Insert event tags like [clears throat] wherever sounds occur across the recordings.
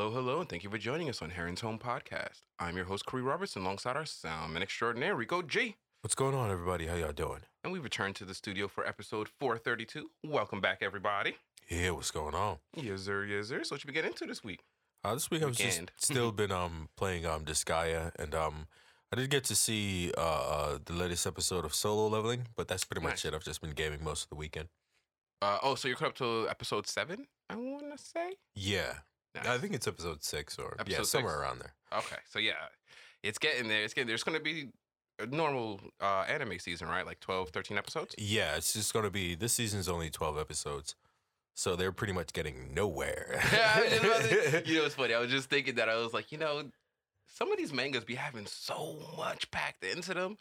Hello, hello, and thank you for joining us on Heron's Home Podcast. I'm your host, Khary Robertson, alongside our soundman extraordinaire, Rico G. What's going on, everybody? How y'all doing? And we've returned to the studio for episode 432. Welcome back, everybody. Yeah, what's going on? Yes, sir, yes, sir. So, what you been getting into this week? Uh, this week I was just Weekend. [laughs] still been um playing um Disgaea, and um I did get to see uh, uh the latest episode of Solo Leveling, but that's pretty much Nice. it. I've just been gaming most of the weekend. Uh, oh, so you're caught up to episode 7, I want to say? Yeah, I think it's episode six or yeah, Episode somewhere around there. Okay, so yeah, it's getting there. It's getting There's going to be a normal uh, anime season, right? Like 12, 13 episodes? Yeah, it's just gonna be this season's only twelve episodes, so they're pretty much getting nowhere. [laughs] I was just about to- [laughs] you know, it's funny. I was just thinking that I was like, you know, some of these mangas be having so much packed into them.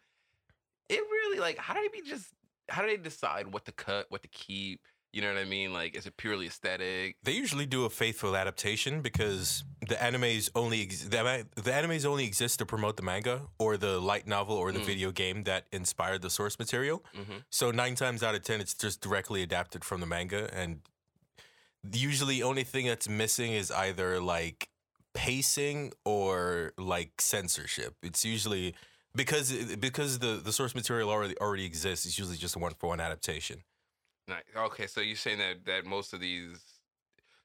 It really like how do they be just how do they decide what to cut, what to keep? You know what I mean? Like, is it purely aesthetic? They usually do a faithful adaptation because the animes only ex- the, the animes only exist to promote the manga or the light novel or the Mm. video game that inspired the source material. Mm-hmm. So nine times out of ten, it's just directly adapted from the manga, and usually only thing that's missing is either like pacing or like censorship. It's usually because because the the source material already already exists. It's usually just a one for one adaptation. Nice. Okay, so you're saying that that most of these.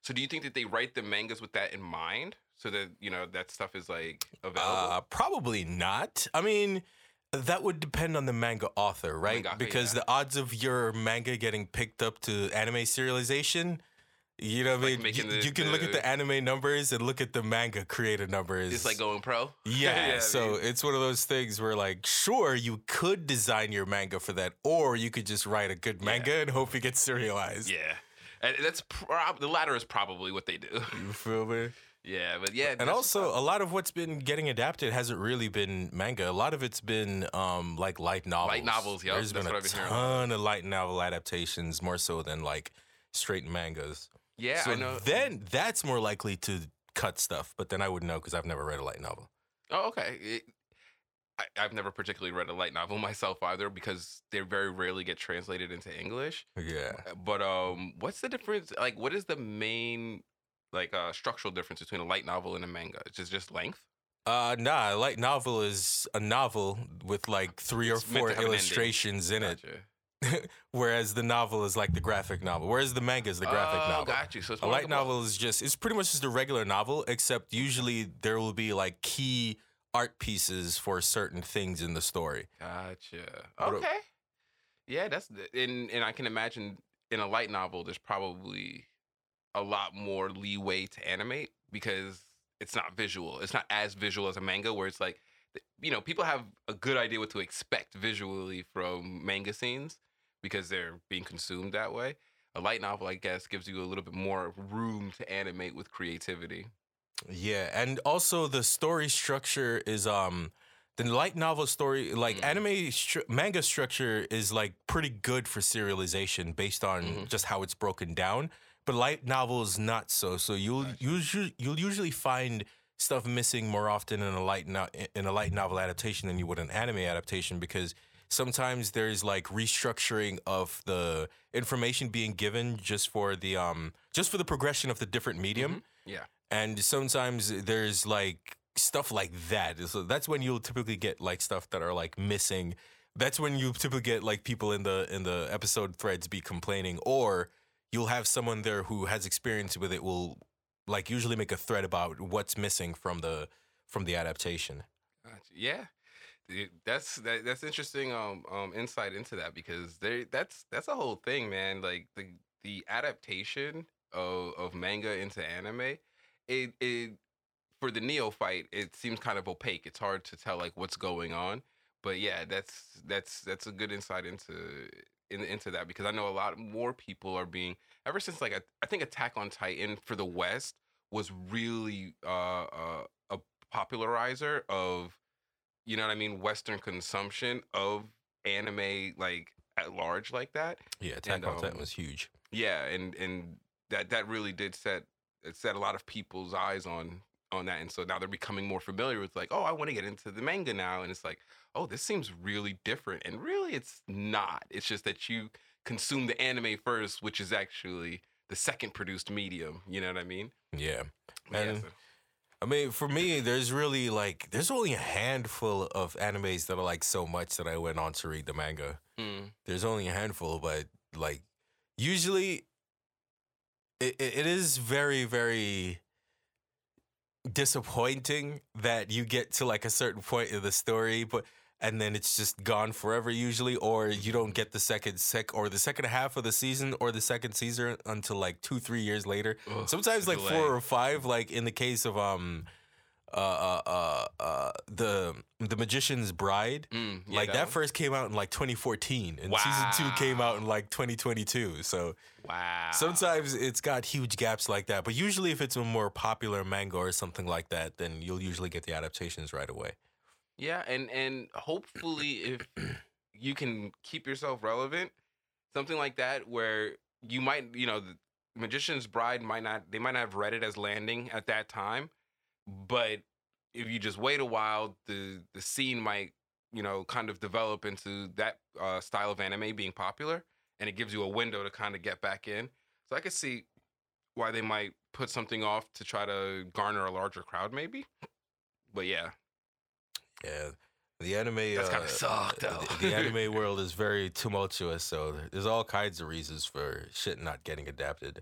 So do you think that they write the mangas with that in mind, so that you know that stuff is like available? Uh, probably not. I mean, that would depend on the manga author, right? Mangaka, because yeah. the odds of your manga getting picked up to anime serialization, you know, what I mean, you, the- you can look at the- the anime numbers and look at the manga creator numbers. it's like going pro. yeah, [laughs] I so mean, it's one of those things where, like, sure, you could design your manga for that, or you could just write a good Yeah. manga and hope it gets serialized. yeah, and that's prob- the latter is probably what they do. [laughs] You feel me? yeah, but yeah, and also a lot of what's been getting adapted hasn't really been manga. A lot of it's been um like light novels. Light novels, yeah. There's been a been hearing. ton of light novel adaptations, more so than like straight mangas. Yeah, so I know. then that's more likely to cut stuff. But then I wouldn't know because I've never read a light novel. Oh, okay. It, I, I've never particularly read a light novel [laughs] myself either because they very rarely get translated into English. Yeah. But um, what's the difference? Like, what is the main like uh structural difference between a light novel and a manga? It's just just length. Uh nah, a light novel is a novel with like three or It's meant four to have an ending. illustrations in Gotcha. it. [laughs] Whereas the novel is like the graphic novel. Whereas the manga is the graphic oh, novel. got you. So it's A light novel is just it's pretty much just a regular novel, except usually there will be like key art pieces for certain things in the story. Gotcha. Okay. Yeah, that's and and I can imagine in a light novel, there's probably a lot more leeway to animate because it's not visual. It's not as visual as a manga, where it's like, you know, people have a good idea what to expect visually from manga scenes because they're being consumed that way. A light novel, I guess, gives you a little bit more room to animate with creativity. Yeah, and also the story structure is um the light novel story like Mhm. anime stru- manga structure is like pretty good for serialization based on Mhm. just how it's broken down, but light novels not so. So you'll Gotcha. usually you'll usually find stuff missing more often in a light no- in a light novel adaptation than you would an anime adaptation because sometimes there's like restructuring of the information being given just for the um just for the progression of the different medium Mhm. Yeah. and sometimes there's like stuff like that so that's when you'll typically get like stuff that are like missing that's when you typically get like people in the in the episode threads be complaining or you'll have someone there who has experience with it will like usually make a thread about what's missing from the from the adaptation. Yeah, that's that, that's interesting um, um insight into that because they that's that's a whole thing, man. Like the the adaptation of of manga into anime, it it for the neophyte, it seems kind of opaque. It's hard to tell like what's going on. But yeah, that's that's that's a good insight into in, into that because I know a lot more people are being ever since like I I think Attack on Titan for the West was really uh, uh, a popularizer of, you know what I mean, Western consumption of anime like at large like that. Yeah, Attack And, on Titan um, was huge. Yeah, and and that that really did set it set a lot of people's eyes on on that, and so now they're becoming more familiar with like, oh, I want to get into the manga now, and it's like, oh, this seems really different, and really, it's not. It's just that you consume the anime first, which is actually the second produced medium. You know what I mean? Yeah. But yeah, so- I mean, for me, there's really like there's only a handful of animes that I like so much that I went on to read the manga. Mm, There's only a handful, but like usually it, it it is very very disappointing that you get to like a certain point of the story but and then it's just gone forever usually or you don't get the second sec or the second half of the season or the second season until like 2 3 years later ugh, sometimes like delay. four or five like in the case of um uh uh uh, uh the the magician's bride Mm, yeah, like that, one. first came out in like 2014 and season 2 came out in like 2022 so Wow. sometimes it's got huge gaps like that but usually if it's a more popular manga or something like that then you'll usually get the adaptations right away Yeah, and and hopefully if [clears throat] you can keep yourself relevant, something like that where you might, you know, the Magician's Bride might not they might not have read it as landing at that time, but if you just wait a while, the the scene might, you know, kind of develop into that uh, style of anime being popular, and it gives you a window to kind of get back in. So I could see why they might put something off to try to garner a larger crowd, maybe. But yeah, yeah the anime That's uh, kinda suck, though. the, the anime [laughs] world is very tumultuous so there's all kinds of reasons for shit not getting adapted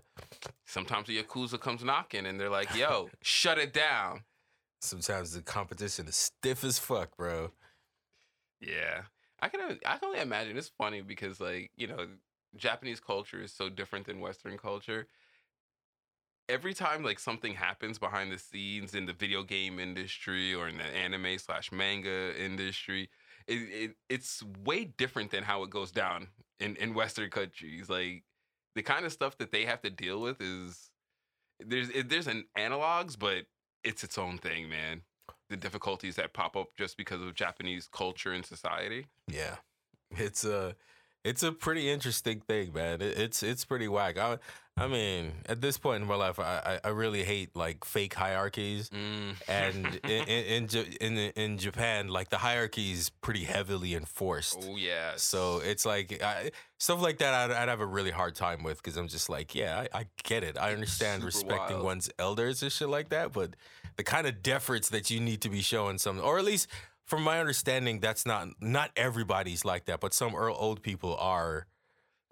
sometimes the yakuza comes knocking and they're like, "Yo, [laughs] shut it down." sometimes the competition is stiff as fuck bro Yeah, I can. I can only imagine. It's funny because, like, you know, Japanese culture is so different than Western culture. Every time like something happens behind the scenes in the video game industry or in the anime slash manga industry, it, it it's way different than how it goes down in in Western countries. Like the kind of stuff that they have to deal with is there's there's an analogs, but it's its own thing, man. The difficulties that pop up just because of Japanese culture and society. Yeah, it's a it's a pretty interesting thing, man. It, it's it's pretty whack. I I mean, at this point in my life, I I, I really hate like fake hierarchies. Mm. And [laughs] in in, in in Japan, like the hierarchy is pretty heavily enforced. oh yeah, So it's like I, stuff like that. I'd, I'd have a really hard time with because I'm just like, yeah, I, I get it. I understand super respecting wild. one's elders and shit like that, but the kind of deference that you need to be showing some, or at least from my understanding, that's not not everybody's like that, but some old people are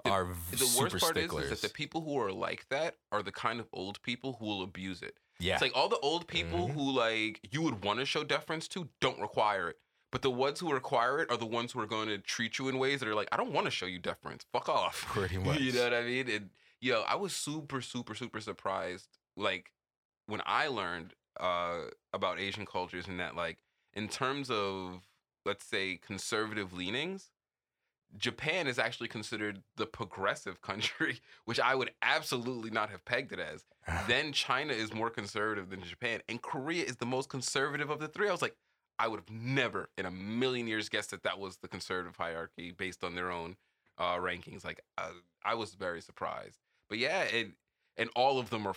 are v- the super worst part is, is that the people who are like that are the kind of old people who will abuse it. yeah, It's like all the old people Mhm. who like you would want to show deference to don't require it. But the ones who require it are the ones who are going to treat you in ways that are like, I don't want to show you deference. Fuck off. [laughs] pretty much. [laughs] You know what I mean? And yo, I was super, super, super surprised. Like when I learned uh, about Asian cultures and that, like in terms of let's say conservative leanings, Japan is actually considered the progressive country, [laughs] which I would absolutely not have pegged it as. [sighs] Then China is more conservative than Japan, and Korea is the most conservative of the three. I was like, I would have never in a million years guessed that that was the conservative hierarchy based on their own uh, rankings. Like, uh, I was very surprised. But yeah, it, and all of them are,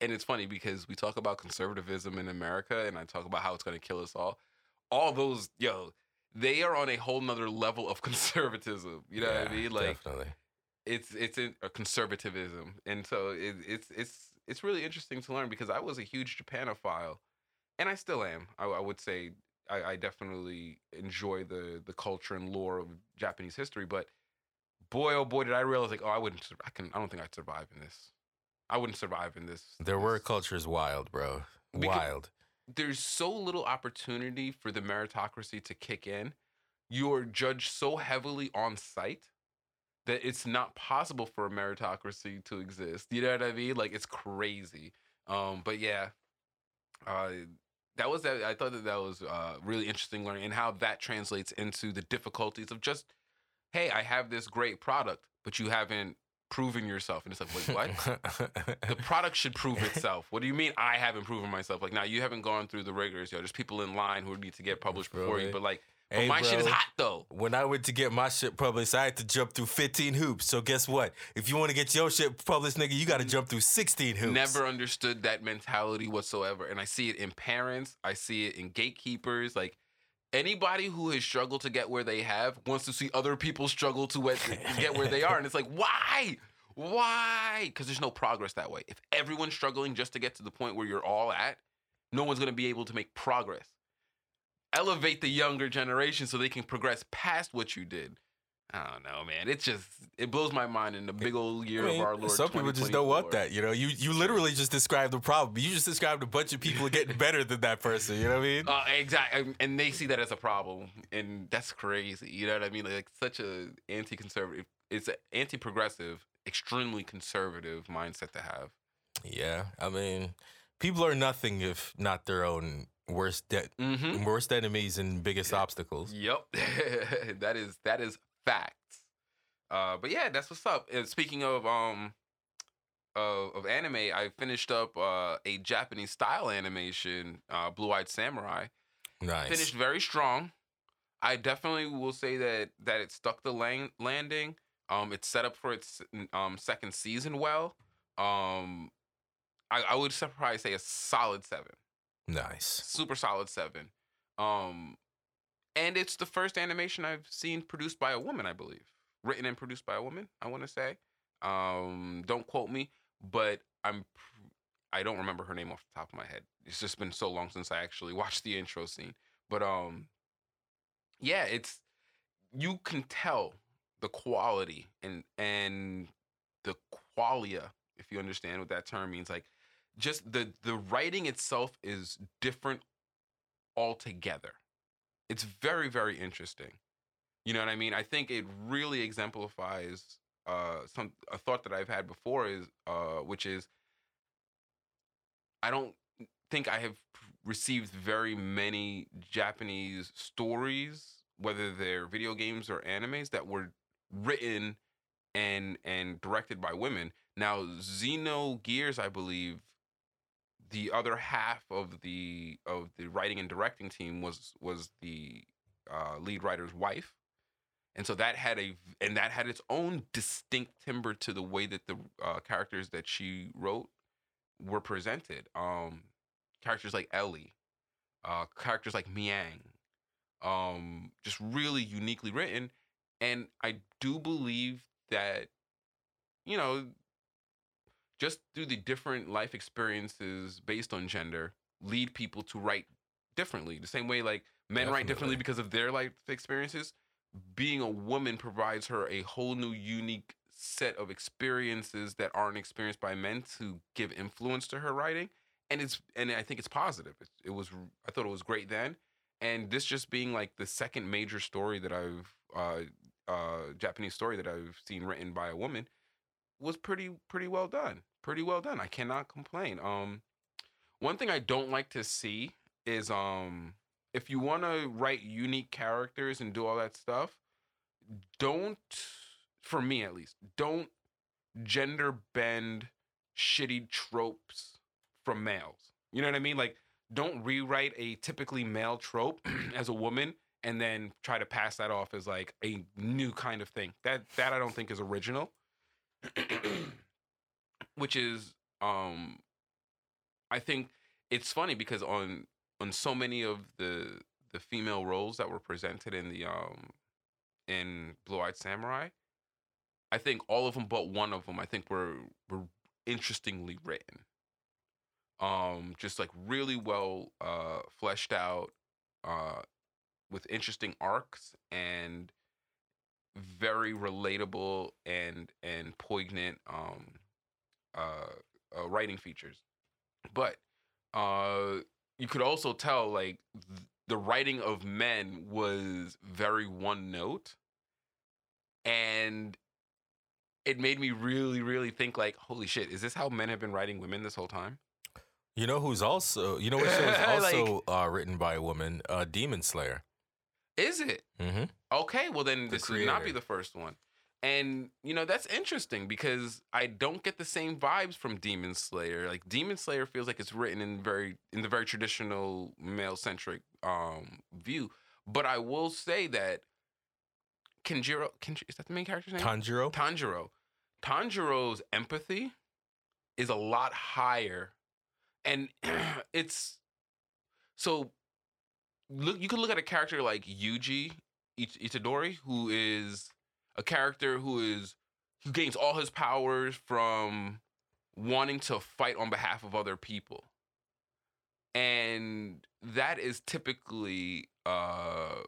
and it's funny because we talk about conservatism in America, and I talk about how it's going to kill us all. All those, yo, they are on a whole nother level of [laughs] conservatism. You know what I mean? Like, definitely. it's it's in, a conservatism, and so it, it's it's it's really interesting to learn because I was a huge Japanophile, and I still am. I, I would say I, I definitely enjoy the the culture and lore of Japanese history, but boy, oh boy, did I realize like, oh, I wouldn't, I can, I don't think I'd survive in this. I wouldn't survive in this. Their work this- culture is wild, bro. Wild. There's so little opportunity for the meritocracy to kick in. You're judged so heavily on site that it's not possible for a meritocracy to exist. You know what I mean? Like it's crazy. Um, but yeah, uh, that was that. I thought that that was uh, really interesting learning and how that translates into the difficulties of just, hey, I have this great product, but you haven't proving yourself, and it's like, wait, what? the product should prove itself. What do you mean I haven't proven myself? Like, now you haven't gone through the rigors, yo. There's people in line who need to get published Bro, before you, eh. but like, but Hey, my shit is hot though. when I went to get my shit published, I had to jump through 15 hoops. So guess what? If you want to get your shit published, nigga, you got to jump through 16 hoops. Never understood that mentality whatsoever. And I see it in parents, I see it in gatekeepers. Like anybody who has struggled to get where they have wants to see other people struggle to get where they are. And it's like, why? Why? Because there's no progress that way. If everyone's struggling just to get to the point where you're all at, no one's going to be able to make progress. Elevate the younger generation so they can progress past what you did. I don't know, man. It's just it blows my mind in the big old year I mean, of our Lord. some people just don't want that. You know, you you literally just described the problem. You just described a bunch of people getting [laughs] better than that person. You know what I mean? Uh, exactly, and they see that as a problem, and that's crazy. You know what I mean? Like such a anti-conservative, it's an anti-progressive, extremely conservative mindset to have. Yeah, I mean, people are nothing if not their own worst de- Mm-hmm. worst enemies and biggest obstacles. Yep, [laughs] that is that is facts. Uh, but yeah, that's what's up. And speaking of um of, of anime, I finished up uh, a Japanese style animation, uh, Blue Eyed Samurai. Nice. finished very strong. I definitely will say that that it stuck the lang- landing. Um, it's set up for its um second season well. Um, I, I would surprise say a solid seven, Nice. super solid seven. Um, and it's the first animation I've seen produced by a woman, I believe, written and produced by a woman. I want to say. Um, don't quote me, but I'm I don't remember her name off the top of my head. It's just been so long since I actually [laughs] watched the intro scene. But um yeah, it's you can tell the quality and and the qualia, if you understand what that term means. Like just the the writing itself is different altogether. It's very, very interesting. You know what I mean? I think it really exemplifies uh some a thought that I've had before is uh which is I don't think I have received very many Japanese stories, whether they're video games or animes, that were written and and directed by women. Now, Xenogears, I believe, the other half of the of the writing and directing team was was the uh, lead writer's wife, and so that had a and that had its own distinct timbre to the way that the uh, characters that she wrote were presented. Um, characters like Ellie, uh, characters like Miang, um, just really uniquely written. And I do believe that, you know, just through the different life experiences based on gender, lead people to write differently. The same way like men write differently because of their life experiences. Being a woman provides her a whole new unique set of experiences that aren't experienced by men to give influence to her writing and it's and i think it's positive it, it was i thought it was great then and this just being like the second major story that i've uh uh japanese story that i've seen written by a woman was pretty pretty well done pretty well done i cannot complain um one thing i don't like to see is um if you want to write unique characters and do all that stuff don't for me at least don't gender bend shitty tropes from males you know what i mean? Like don't rewrite a typically male trope [clears throat] as a woman and then try to pass that off as like a new kind of thing that that i don't think is original [clears throat] which is um i think it's funny because on on so many of the the female roles that were presented in the um in blue eyed samurai i think all of them but one of them i think were were interestingly written. Um just like really well uh fleshed out uh with interesting arcs and very relatable and and poignant um uh, uh writing features but uh you could also tell like th- the writing of men was very one note and it made me really really think like holy shit is this how men have been writing women this whole time You know who's also you know what show is [laughs] Like- also uh, written by a woman? Uh, Demon Slayer. Is it Mm-hmm. Okay, well then The this would not be the first one. And you know that's interesting because I don't get the same vibes from Demon Slayer. Like Demon Slayer feels like it's written in very in the very traditional male centric um view. But I will say that Kenjiro, Kenjiro is that the main character's name? Tanjiro. Tanjiro. Tanjiro's empathy is a lot higher. And [clears throat] it's so look you can look at a character like Yuji Itadori, who is a character who is who gains all his powers from wanting to fight on behalf of other people. And that is typically uh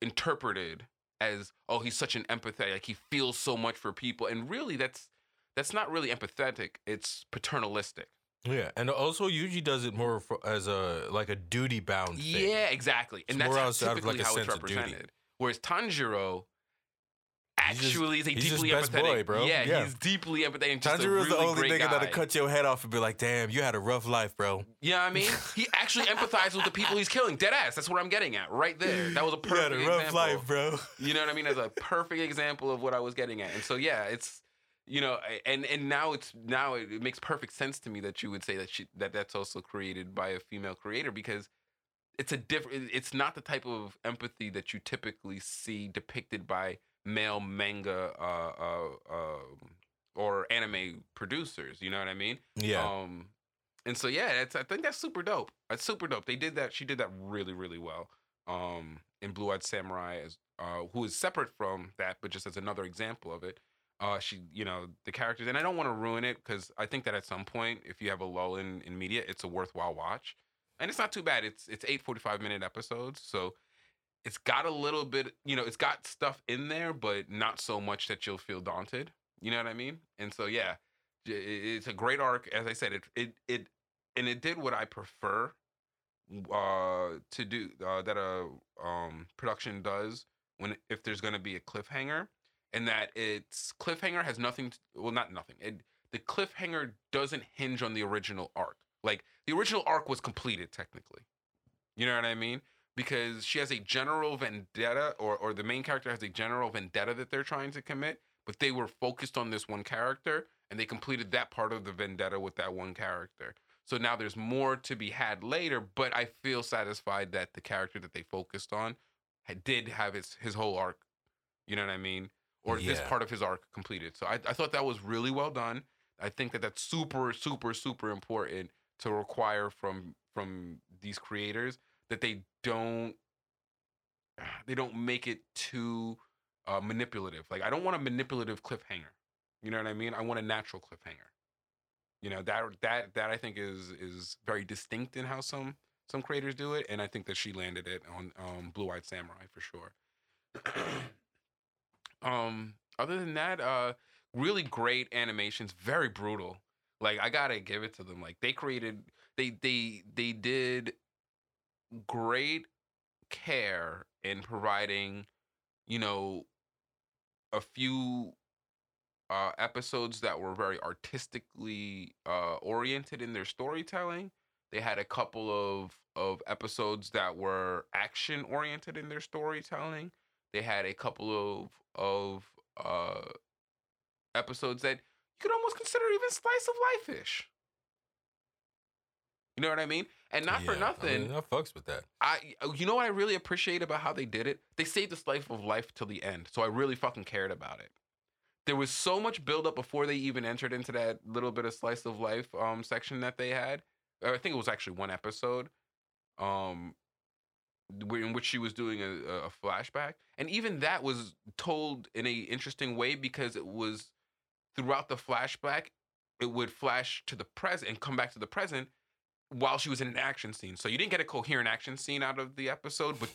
interpreted as oh he's such an empathetic like he feels so much for people. And really that's that's not really empathetic. It's paternalistic Yeah, and also Yuji does it more for, as a like a duty bound. thing. yeah exactly and It's that's how, out- out of, like, typically a how it's sense of duty. represented whereas tanjiro He's just- actually is a deeply best empathetic boy, bro. Yeah, Yeah. he's deeply empathetic and just a Tanjiro's really the only nigga guy. that'll cut your head off and be like, "Damn, you had a rough life, bro." you know what I mean? He actually empathizes with the people he's killing. Dead ass. That's what I'm getting at right there. That was a [laughs] You had perfect a rough example. life, bro. You know what I mean? As a perfect example of what I was getting at. And so yeah, it's you know, and and now it's now it, it makes perfect sense to me that you would say that she that that's also created by a female creator because it's a different. It's not the type of empathy that you typically see depicted by male manga uh, uh, um, or anime producers. You know what I mean? Yeah, Um, and so yeah, that's I think that's super dope. That's super dope. They did that. She did that really, really well. Um, in Blue Eyed Samurai, as uh, who is separate from that, but just as another example of it. Uh, she, you know, the characters, and I don't want to ruin it because I think that at some point, if you have a lull in in media, it's a worthwhile watch, and it's not too bad. It's it's eight forty five minute episodes, so it's got a little bit, you know, it's got stuff in there, but not so much that you'll feel daunted. You know what I mean? And so yeah, it's a great arc. As I said, it it it and it did what I prefer uh to do uh, that a um production does when if there's going to be a cliffhanger and that its cliffhanger has nothing to, well not nothing it the cliffhanger doesn't hinge on the original arc like the original arc was completed technically you know what i mean because she has a general vendetta or or the main character has a general vendetta that they're trying to commit but they were focused on this one character and they completed that part of the vendetta with that one character so now there's more to be had later, but I feel satisfied that the character that they focused on did have his his whole arc. You know what I mean? Or this part of his arc completed. So I, I thought that was really well done. I think that that's super super super important to require from from these creators that they don't [sighs] they don't make it too uh, manipulative. Like I don't want a manipulative cliffhanger. You know what I mean? I want a natural cliffhanger. You know that that that I think is is very distinct in how some some creators do it, and I think that she landed it on um, Blue Eyed Samurai for sure. [clears throat] um, other than that, uh, really great animations, very brutal. Like I gotta give it to them. Like they created, they they they did great care in providing, you know, a few uh, episodes that were very artistically uh, oriented in their storytelling. They had a couple of of episodes that were action oriented in their storytelling. They had a couple of of uh, episodes that you could almost consider even slice of life ish. You know what I mean? And not for nothing. I, mean, I fucks with that. I you know what I really appreciate about how they did it? They saved the slice of life till the end. So I really fucking cared about it. There was so much buildup before they even entered into that little bit of slice of life um section that they had. I think it was actually one episode. Um in which she was doing a, a flashback. And even that was told in a interesting way because it was throughout the flashback, it would flash to the present and come back to the present while she was in an action scene. So you didn't get a coherent action scene out of the episode, but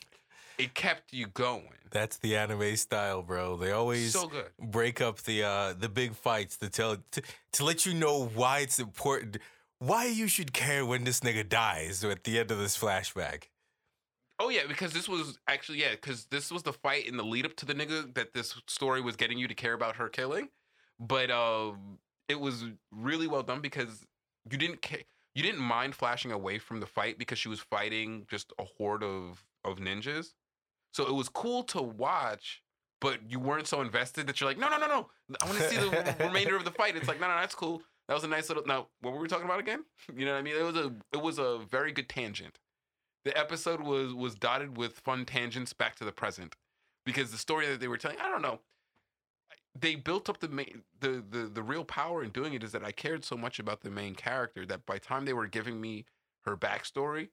it kept you going. That's the anime style, bro. They always So good. break up the uh the big fights to tell to, to let you know why it's important why you should care when this nigga dies at the end of this flashback. Oh yeah, because this was actually yeah, because this was the fight in the lead up to the nigga that this story was getting you to care about her killing, but um, it was really well done because you didn't ca- you didn't mind flashing away from the fight because she was fighting just a horde of of ninjas, so it was cool to watch but you weren't so invested that you're like, no, no, no, no. I want to see the remainder of the fight. It's like, no, no, that's cool. That was a nice little. Now, what were we talking about again? [laughs] You know what I mean? It was a it was a very good tangent. The episode was was dotted with fun tangents back to the present because the story that they were telling, I don't know. They built up the main the the the real power in doing it is that I cared so much about the main character that by the time they were giving me her backstory,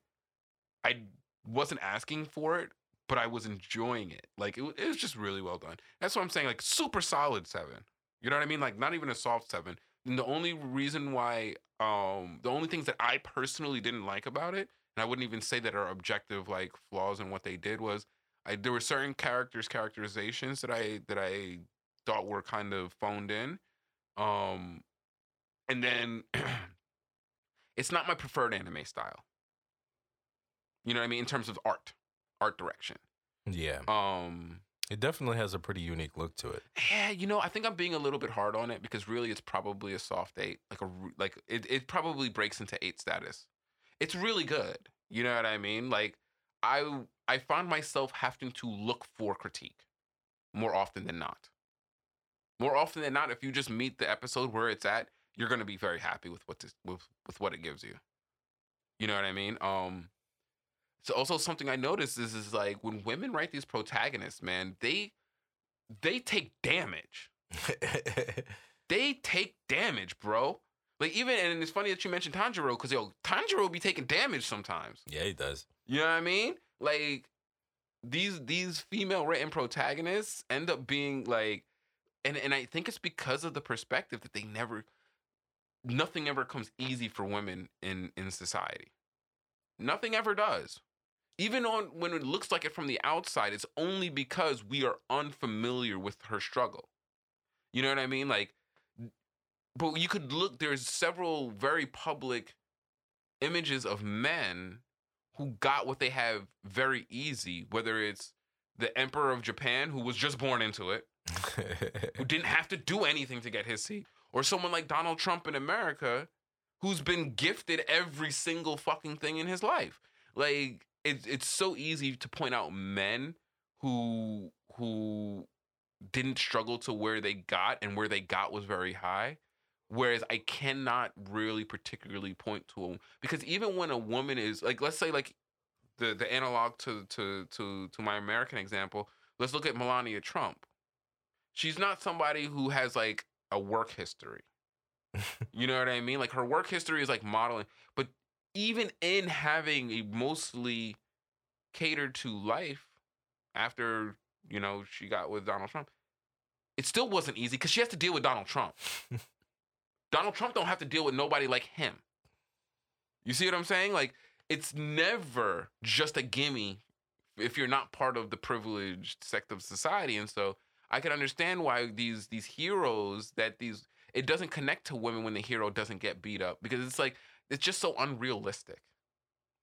I wasn't asking for it, but I was enjoying it. Like it, it was just really well done. That's what I'm saying. Like super solid seven. You know what I mean? Like not even a soft seven. And the only reason why, um, the only things that I personally didn't like about it, and I wouldn't even say that are objective like flaws in what they did was, I there were certain characters characterizations that I that I thought were kind of phoned in, um, and then [clears throat] it's not my preferred anime style. You know what I mean in terms of art, art direction. Yeah, Um, it definitely has a pretty unique look to it. yeah, you know, I think I'm being a little bit hard on it because really it's probably a soft eight. Like a like it, it probably breaks into eight status. It's really good. You know what I mean? Like I I find myself having to look for critique more often than not. More often than not, if you just meet the episode where it's at, you're gonna be very happy with what this with with what it gives you. You know what I mean? Um so also something I noticed is is like when women write these protagonists, man, they they take damage. [laughs] They take damage, bro. Like even and it's funny that you mentioned Tanjiro because yo Tanjiro be taking damage sometimes. yeah, he does. You know what I mean? Like these these female written protagonists end up being like, and and I think it's because of the perspective that they never, nothing ever comes easy for women in in society. Nothing ever does. Even on when it looks like it from the outside, it's only because we are unfamiliar with her struggle. You know what I mean? Like, but you could look. There's several very public images of men who got what they have very easy, whether it's the emperor of Japan who was just born into it, who didn't have to do anything to get his seat, or someone like Donald Trump in America who's been gifted every single fucking thing in his life. Like it's it's so easy to point out men who who didn't struggle to where they got and where they got was very high. Whereas I cannot really particularly point to a because even when a woman is like, let's say like the the analog to to to to my American example, let's look at Melania Trump. She's not somebody who has like a work history. [laughs] you know what I mean? Like her work history is like modeling, but even in having a mostly catered to life after, you know, she got with Donald Trump, it still wasn't easy because she has to deal with Donald Trump. [laughs] Donald Trump don't have to deal with nobody like him. You see what I'm saying? Like it's never just a gimme if you're not part of the privileged sect of society. And so I can understand why these these heroes that these it doesn't connect to women when the hero doesn't get beat up because it's like it's just so unrealistic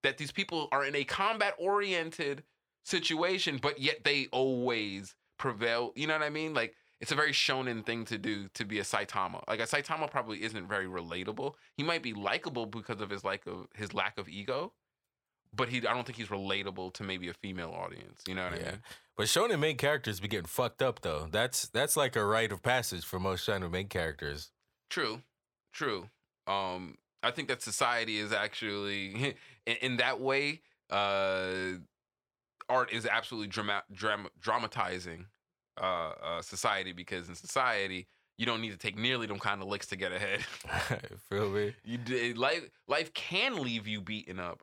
that these people are in a combat oriented situation, but yet they always prevail. You know what I mean? Like it's a very shonen thing to do to be a Saitama. Like a Saitama probably isn't very relatable. He might be likable because of his like of his lack of ego, but he I don't think he's relatable to maybe a female audience. You know what I Yeah. mean? But shonen main characters be getting fucked up though. That's that's like a rite of passage for most shonen main characters. True, true. Um, I think that society is actually [laughs] in, in that way. Uh, art is absolutely drama, drama, dramatizing uh, uh, society because in society you don't need to take nearly them kind of licks to get ahead. [laughs] [laughs] Feel me? you d- life life can leave you beaten up,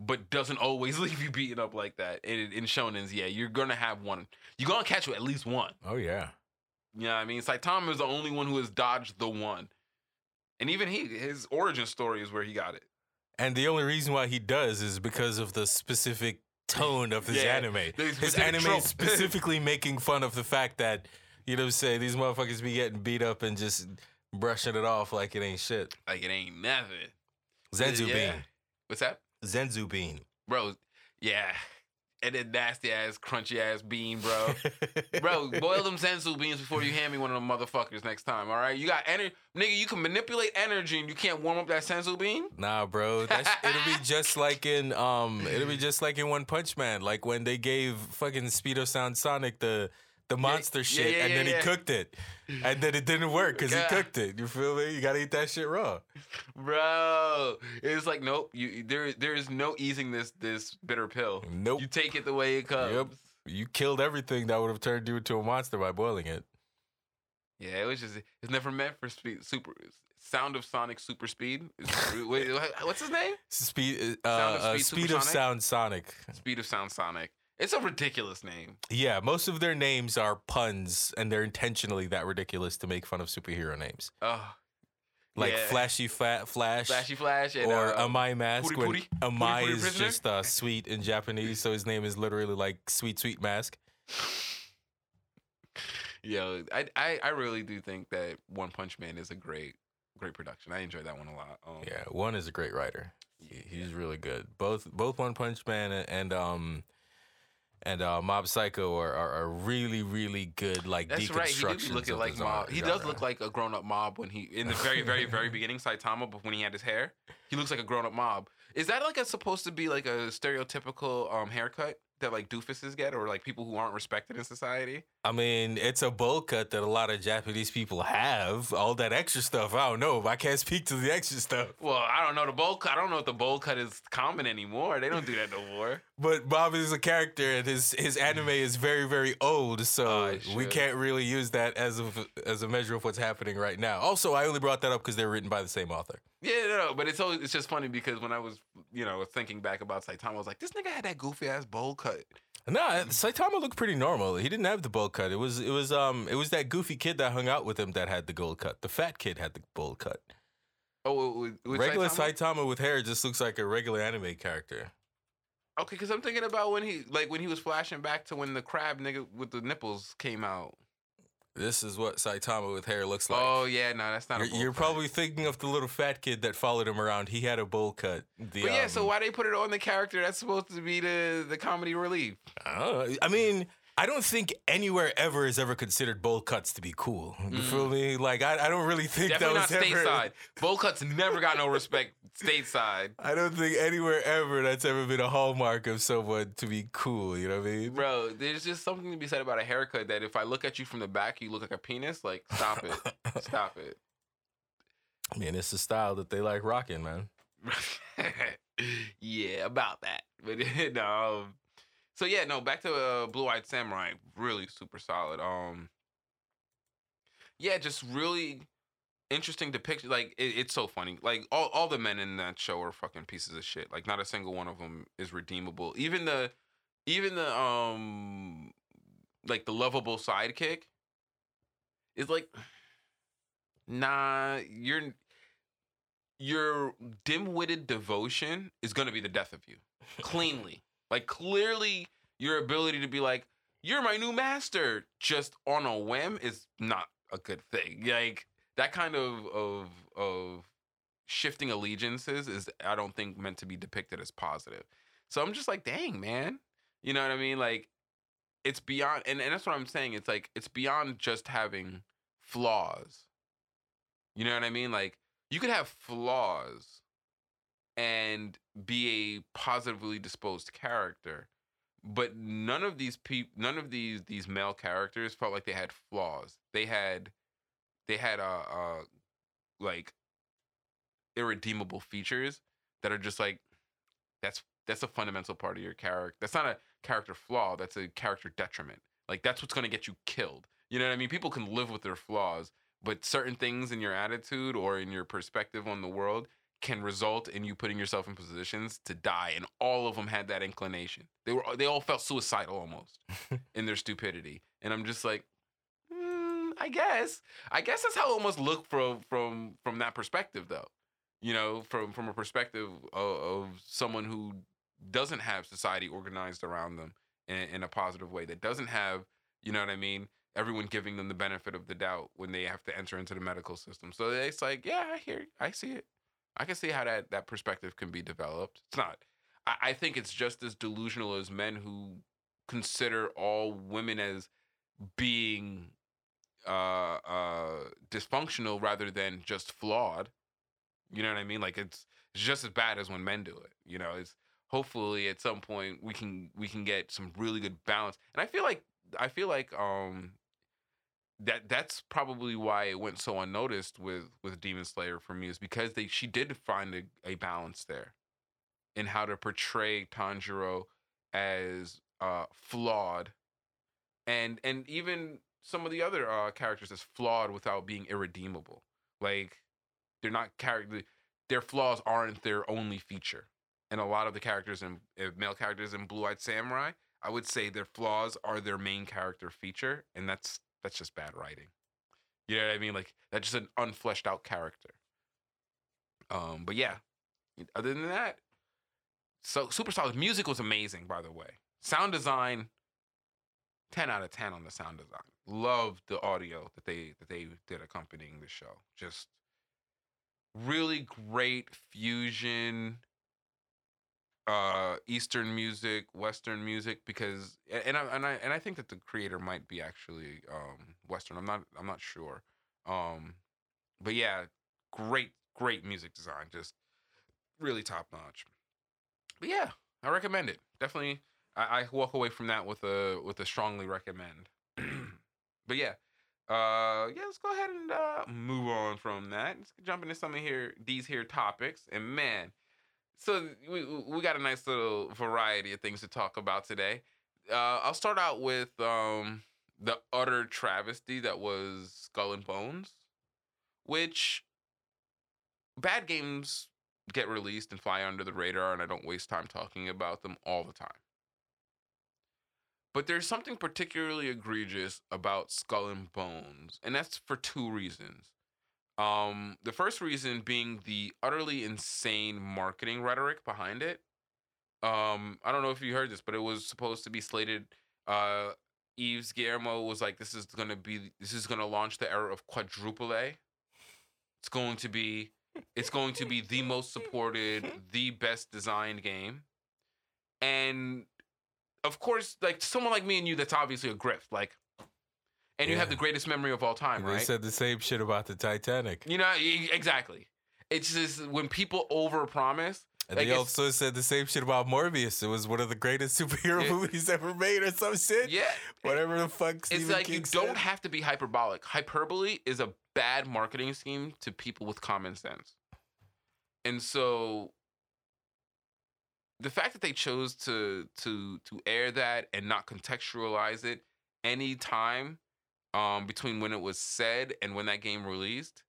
but doesn't always [laughs] leave you beaten up like that. In, in shonens, yeah, you're gonna have one. You're gonna catch at least one. Oh yeah. You know what I mean? Saitama is the only one who has dodged the one. And even he, his origin story is where he got it. And the only reason why he does is because of the specific tone of his Yeah, anime. His anime trope. is specifically making fun of the fact that, you know what I'm saying, these motherfuckers be getting beat up and just brushing it off like it ain't shit. Like it ain't nothing. Senzu Yeah. Bean. What's that? Senzu Bean. Bro, yeah. And then nasty ass, crunchy ass bean, bro. [laughs] bro, boil them senzu beans before you hand me one of them motherfuckers next time, all right? You got energy. Nigga, you can manipulate energy and you can't warm up that senzu bean? Nah, bro. That's, [laughs] it'll be just like in um, it'll be just like in One Punch Man, like when they gave fucking Speed-o'-Sound Sonic the the monster yeah, shit, yeah, and then he cooked it, and then it didn't work because he cooked it. You feel me? You gotta eat that shit raw. Bro, it's like nope. You there there is no easing this this bitter pill. Nope. You take it the way it comes. Yep. You killed everything that would have turned you into a monster by boiling it. Yeah, it was just it's never meant for speed super sound of sonic super speed. Wait, [laughs] what's his name? Speed, uh, Sound of uh, Speed speed of sound, Sonic. Speed of sound sonic. It's a ridiculous name. Yeah, most of their names are puns, and they're intentionally that ridiculous to make fun of superhero names, Oh, like Yeah. Flashy Fat Flash, Flashy Flash and or uh, Amai Mask. Puri when? Amai Puri is Prisoner? just uh, sweet in Japanese, so his name is literally like Sweet Sweet Mask. Yo, I, I I really do think that One Punch Man is a great great production. I enjoy that one a lot. Um, Yeah, one is a great writer. Yeah. He's really good. Both both One Punch Man and, and um and uh, Mob Psycho are, are, are really really good like That's right. He do be looking like Mob. He does look like a grown up Mob when he in the very very very [laughs] beginning Saitama, but when he had his hair, he looks like a grown up Mob. Is that like a supposed to be like a stereotypical um haircut that like doofuses get, or like people who aren't respected in society? I mean, it's a bowl cut that a lot of Japanese people have. All that extra stuff, I don't know. I can't speak to the extra stuff. Well, I don't know the bowl cut. I don't know if the bowl cut is common anymore. They don't do that no more. [laughs] But Bob is a character, and his his anime mm. is very very old, so Oh, we can't really use that as a as a measure of what's happening right now. Also, I only brought that up because they're written by the same author. Yeah, no, no, but it's always, it's just funny because when I was you know thinking back about Saitama, I was like, this nigga had that goofy ass bowl cut. No, Saitama looked pretty normal. He didn't have the bowl cut. It was it was um it was that goofy kid that hung out with him that had the gold cut. The fat kid had the bowl cut. Oh, with, with regular Saitama? Saitama? with hair just looks like a regular anime character. Okay, because I'm thinking about when he like when he was flashing back to when the crab nigga with the nipples came out. This is what Saitama with hair looks like. oh yeah, no, that's not. You're, you're probably thinking of the little fat kid that followed him around. He had a bowl cut. The, But yeah, so um, why they put it on the character that's supposed to be the the comedy relief? I don't know. I mean, I don't think anywhere ever is ever considered bowl cuts to be cool. You feel me? Like I, I don't really think Mm. Definitely not that was ever. stateside. Bowl cuts never got no respect stateside. [laughs] I don't think anywhere ever that's ever been a hallmark of someone to be cool. You know what I mean? Bro, there's just something to be said about a haircut that if I look at you from the back, you look like a penis. Like, stop it. [laughs] Stop it. I mean, it's the style that they like rocking, man. [laughs] yeah, about that. But no. So yeah, no. Back to uh, Blue Eyed Samurai. Really super solid. Um. Yeah, just really interesting depiction. Like it, it's so funny. Like all all the men in that show are fucking pieces of shit. Like not a single one of them is redeemable. Even the, even the um, like the lovable sidekick. Is like, nah, you're your dim-witted devotion is to be the death of you cleanly like clearly your ability to be like you're my new master just on a whim is not a good thing. Like that kind of of of shifting allegiances is i don't think meant to be depicted as positive. So i'm just like dang man. You know what i mean? Like it's beyond and, and that's what i'm saying it's like it's beyond just having flaws. You know what i mean? Like you could have flaws and be a positively disposed character. But none of these people none of these these male characters felt like they had flaws. They had they had uh uh like irredeemable features that are just like that's that's a fundamental part of your character that's not a character flaw that's a character detriment. Like that's what's to get you killed. You know what i mean? People can live with their flaws but certain things in your attitude or in your perspective on the world can result in you putting yourself in positions to die and all of them had that inclination. They were they all felt suicidal almost [laughs] in their stupidity and i'm just like mm, i guess. I guess that's how it almost look from from from that perspective though. You know from from a perspective of, of someone who doesn't have society organized around them in, in a positive way that doesn't have you know what i mean everyone giving them the benefit of the doubt when they have to enter into the medical system. So it's like yeah i hear i see it i can see how that that perspective can be developed. It's not I, I think it's just as delusional as men who consider all women as being uh uh dysfunctional rather than just flawed. You know what i mean? Like it's it's just as bad as when men do it you know? It's hopefully at some point we can we can get some really good balance. And i feel like I feel like um that that's probably why it went so unnoticed with with Demon Slayer for me is because they she did find a, a balance there in how to portray Tanjiro as uh flawed and and even some of the other uh characters as flawed without being irredeemable. Like they're not character their flaws aren't their only feature. And a lot of the characters in uh, male characters in blue eyed samurai i would say their flaws are their main character feature and that's that's just bad writing. You know what i mean? Like that's just an unfleshed out character. Um but yeah other than that so super solid music was amazing by the way. Sound design 10 out of 10 on the sound design. Loved the audio that they that they did accompanying the show. Just really great fusion uh eastern music western music because and I, and I and I think that the creator might be actually um western I'm not I'm not sure um but yeah great great music design just really top notch. But yeah I recommend it definitely I, I walk away from that with a with a strongly recommend. [clears throat] But yeah uh yeah let's go ahead and uh move on from that let's jump into some of here these here topics and man so we we got a nice little variety of things to talk about today. Uh, I'll start out with um, the utter travesty that was Skull and Bones, which bad games get released and fly under the radar, and I don't waste time talking about them all the time. But there's something particularly egregious about Skull and Bones, and that's for two reasons. Um, the first reason being the utterly insane marketing rhetoric behind it. Um, I don't know if you heard this, but it was supposed to be slated. Uh, Yves Guillemot was like, "This is gonna be, this is gonna launch the era of quadruple A. It's going to be, it's going to be the most supported, the best designed game." And of course, like someone like me and you, that's obviously a grift. Like, and you have the greatest memory of all time, They right? They said the same shit about the Titanic. You know, exactly. It's just when people overpromise. And Like, they also said the same shit about Morbius. It was one of the greatest [laughs] superhero Yeah. movies ever made or some shit. Yeah, Whatever the fuck it's Stephen like King you said. don't have to be hyperbolic. Hyperbole is a bad marketing scheme to people with common sense. And so the fact that they chose to to to air that and not contextualize it any time um between when it was said and when that game released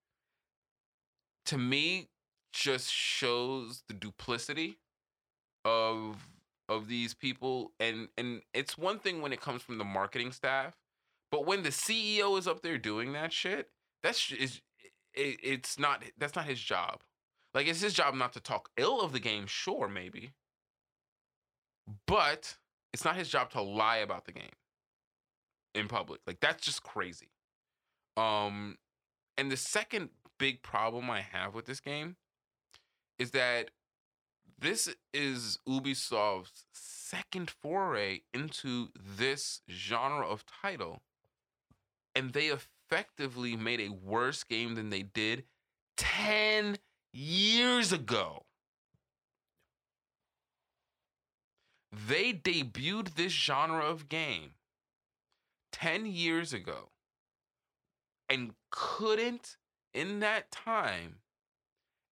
to me just shows the duplicity of of these people and and it's one thing when it comes from the marketing staff but when the CEO is up there doing that shit that's is it, it's not that's not his job. Like it's his job not to talk ill of the game sure maybe but it's not his job to lie about the game in public like that's just crazy um and the second big problem i have with this game is that this is Ubisoft's second foray into this genre of title. And they effectively made a worse game than they did 10 years ago. They debuted this genre of game 10 years ago and couldn't, in that time,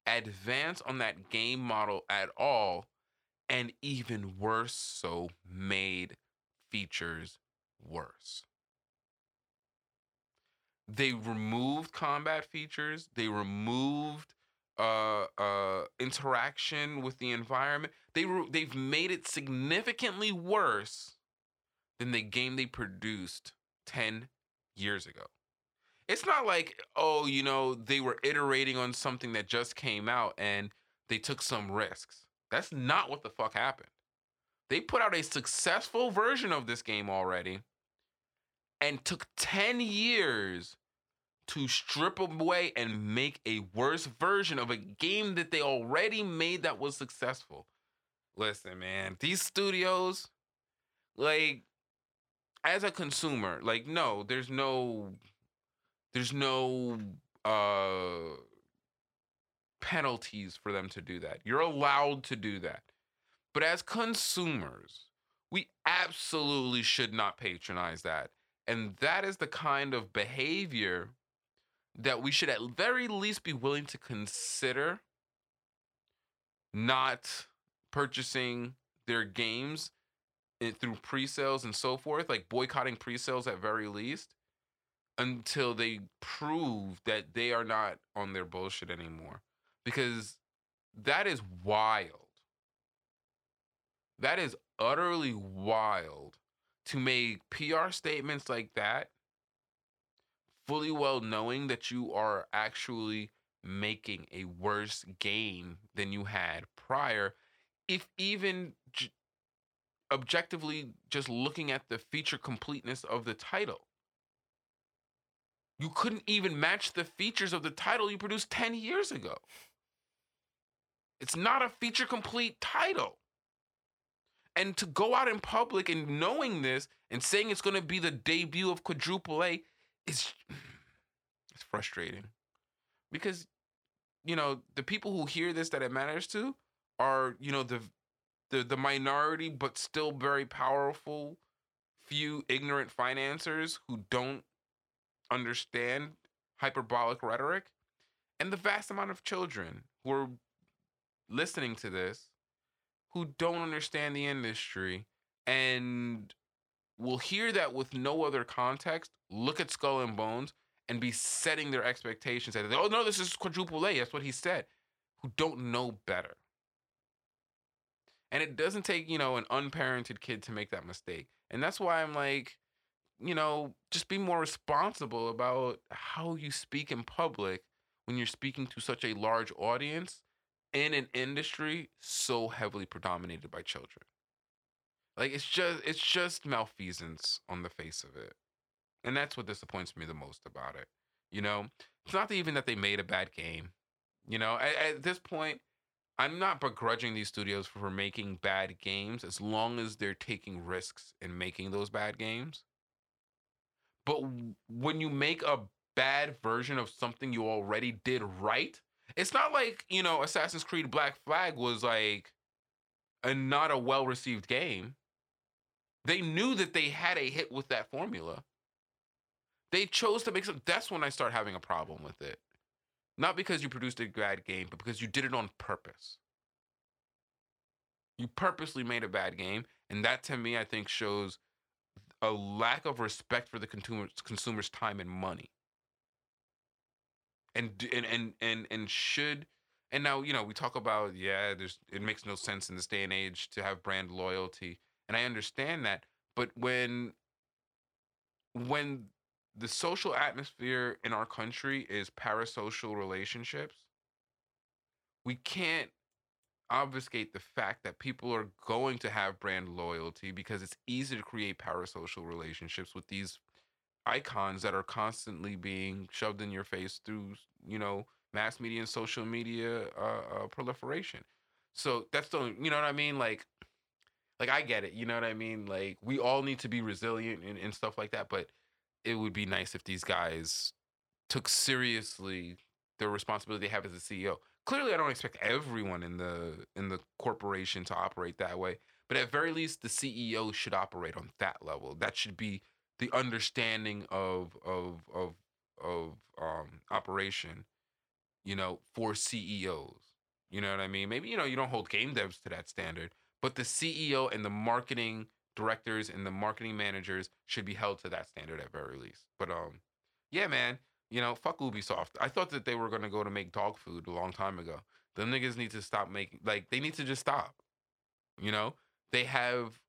advance on that game model at all, and even worse so, made features worse. They removed combat features, they removed uh, uh, interaction with the environment. They re- they've made it significantly worse than the game they produced 10 years ago. It's not like oh you know they were iterating on something that just came out and they took some risks. That's not what the fuck happened. They put out a successful version of this game already and took 10 years to strip away and make a worse version of a game that they already made that was successful. Listen man these studios like as a consumer like no there's no there's no uh penalties for them to do that. You're allowed to do that. But as consumers, We absolutely should not patronize that. And that is the kind of behavior that we should at very least be willing to consider not purchasing their games in, through pre-sales and so forth, like boycotting pre-sales at very least until they prove that they are not on their bullshit anymore. Because that is wild. That is utterly wild to make PR statements like that, fully well knowing that you are actually making a worse game than you had prior, if even objectively just looking at the feature completeness of the title. You couldn't even match the features of the title you produced 10 years ago. It's not a feature complete title. And to go out in public and knowing this and saying it's going to be the debut of quadruple A is [sighs] it's frustrating. Because you know, the people who hear this that it matters to are, you know, the the the minority but still very powerful few ignorant financiers who don't understand hyperbolic rhetoric and the vast amount of children who are listening to this who don't understand the industry and will hear that with no other context, look at Skull and Bones and be setting their expectations at oh no, this is quadruple A. That's what he said. Who don't know better. And it doesn't take, you know, an unparented kid to make that mistake. And that's why I'm like, you know, just be more responsible about how you speak in public when you're speaking to such a large audience in an industry so heavily predominated by children. Like it's just it's just malfeasance on the face of it. And that's what disappoints me the most about it. You know, it's not even that they made a bad game. You know, at, at this point, I'm not begrudging these studios for making bad games as long as they're taking risks in making those bad games. But when you make a bad version of something you already did right, it's not like, you know, Assassin's Creed Black Flag was like a not a well received game. They knew that they had a hit with that formula. They chose to make some. That's when I start having a problem with it. Not because you produced a bad game, but because you did it on purpose. You purposely made a bad game, and that to me, I think, shows a lack of respect for the consumer's consumer's time and money. And and and and and should and now you know we talk about yeah, there's it makes no sense in this day and age to have brand loyalty, and I understand that, but when when the social atmosphere in our country is parasocial relationships. We can't obfuscate the fact that people are going to have brand loyalty because it's easy to create parasocial relationships with these icons that are constantly being shoved in your face through, you know, mass media and social media uh, uh, proliferation. So that's the, you know what I mean? Like, like I get it. You know what I mean? Like we all need to be resilient and, and stuff like that. But it would be nice if these guys took seriously the responsibility they have as a CEO. Clearly, I don't expect everyone in the in the corporation to operate that way, but at very least, the CEO should operate on that level. That should be the understanding of of of of um, operation, you know, for CEOs. You know what I mean? Maybe you know you don't hold game devs to that standard, but the CEO and the marketing directors and the marketing managers should be held to that standard at very least. But um, yeah, man, you know, fuck Ubisoft. I thought that they were gonna go to make dog food a long time ago. The niggas need to stop making like they need to just stop. You know, they have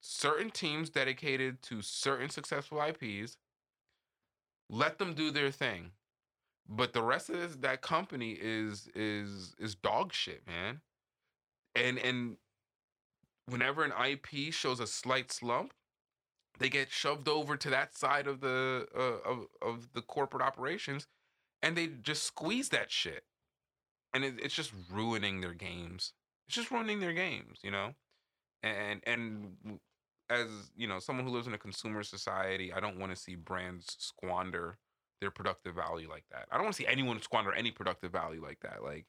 certain teams dedicated to certain successful IPs. Let them do their thing. But the rest of this, that company is is is dog shit, man. And and whenever an IP shows a slight slump, they get shoved over to that side of the uh, of of the corporate operations, and they just squeeze that shit, and it, it's just ruining their games. It's just ruining their games, you know. And and as you know, someone who lives in a consumer society, I don't want to see brands squander their productive value like that. I don't want to see anyone squander any productive value like that. Like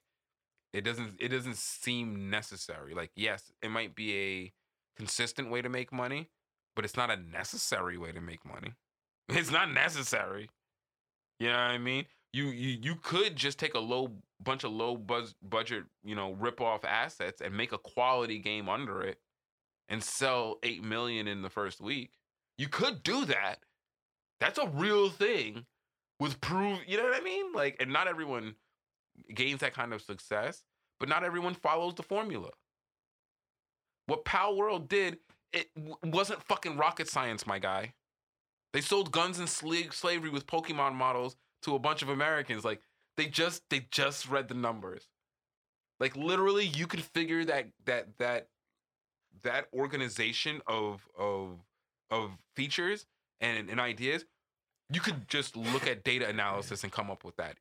it doesn't it doesn't seem necessary. Like yes, it might be a consistent way to make money, but it's not a necessary way to make money. [laughs] It's not necessary. You know what I mean? You you you could just take a low bunch of low buzz budget, you know, rip off assets and make a quality game under it and sell 8 million in the first week. You could do that. That's a real thing with proof, you know what I mean? Like and not everyone gains that kind of success, but not everyone follows the formula. What Palworld did, it w- wasn't fucking rocket science, my guy. They sold guns and sla- slavery with Pokemon models to a bunch of Americans. Like they just they just read the numbers. Like literally, you could figure that that that that organization of of of features and, and ideas. You could just look at data analysis and come up with that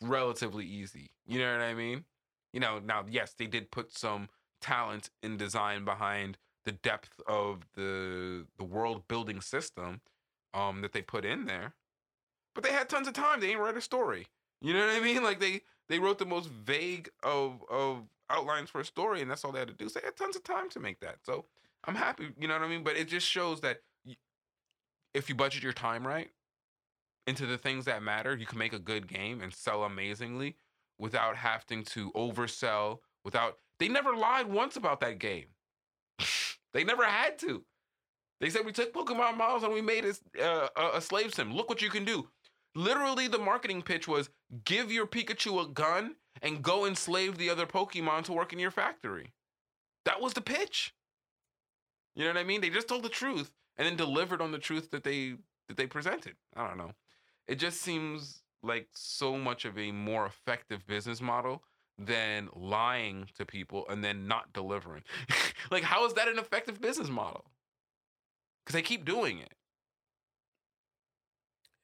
relatively easy. You know what I mean? You know, now yes, they did put some talent in design behind the depth of the the world building system um that they put in there. But they had tons of time. They ain't write a story. You know what I mean? [laughs] Like they they wrote the most vague of of outlines for a story, and that's all they had to do. So they had tons of time to make that. So I'm happy. You know what I mean? But it just shows that if you budget your time right into the things that matter, you can make a good game and sell amazingly without having to oversell. Without they never lied once about that game. [laughs] they never had to. They said we took Pokemon models and we made a, uh, a, a slave sim. Look what you can do. Literally, the marketing pitch was give your Pikachu a gun and go enslave the other Pokemon to work in your factory. That was the pitch. You know what I mean? They just told the truth and then delivered on the truth that they that they presented. I don't know. It just seems like so much of a more effective business model than lying to people and then not delivering. [laughs] like, how is that an effective business model? Because they keep doing it.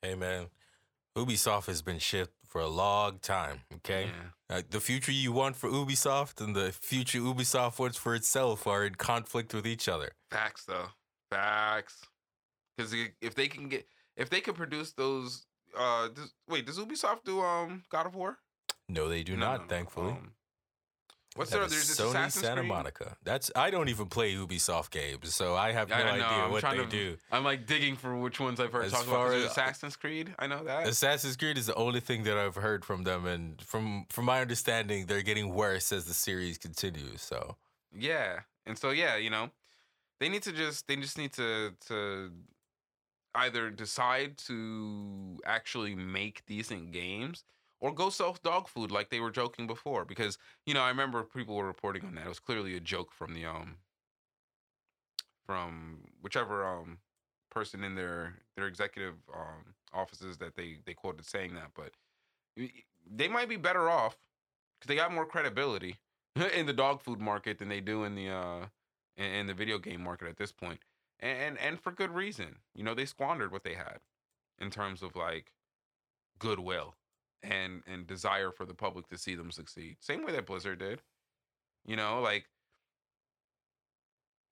Hey man, Ubisoft has been shit for a long time. Okay, Yeah. Uh, the future you want for Ubisoft and the future Ubisoft wants for itself are in conflict with each other. Facts though. Facts. Because if they can get, if they can produce those, uh, does, wait, does Ubisoft do um God of War? No, they do No, not. no, no, Thankfully, um, what's That there? There's this Sony Assassin's Santa Creed? Monica. That's I don't even play Ubisoft games, so I have no I- idea I'm what they to- do. I'm like digging for which ones I've heard As talk about. as- Assassin's Creed, I know that. Assassin's Creed is the only thing that I've heard from them, and from from my understanding, they're getting worse as the series continues. So Yeah, and so yeah, you know, they need to just they just need to to either decide to actually make decent games or go sell dog food like they were joking before because you know I remember people were reporting on that. It was clearly a joke from the um from whichever um person in their their executive um offices that they they quoted saying that but they might be better off because they got more credibility [laughs] in the dog food market than they do in the uh in the video game market at this point and, and and for good reason. You know they squandered what they had in terms of like goodwill and and desire for the public to see them succeed. Same way that blizzard did. You know like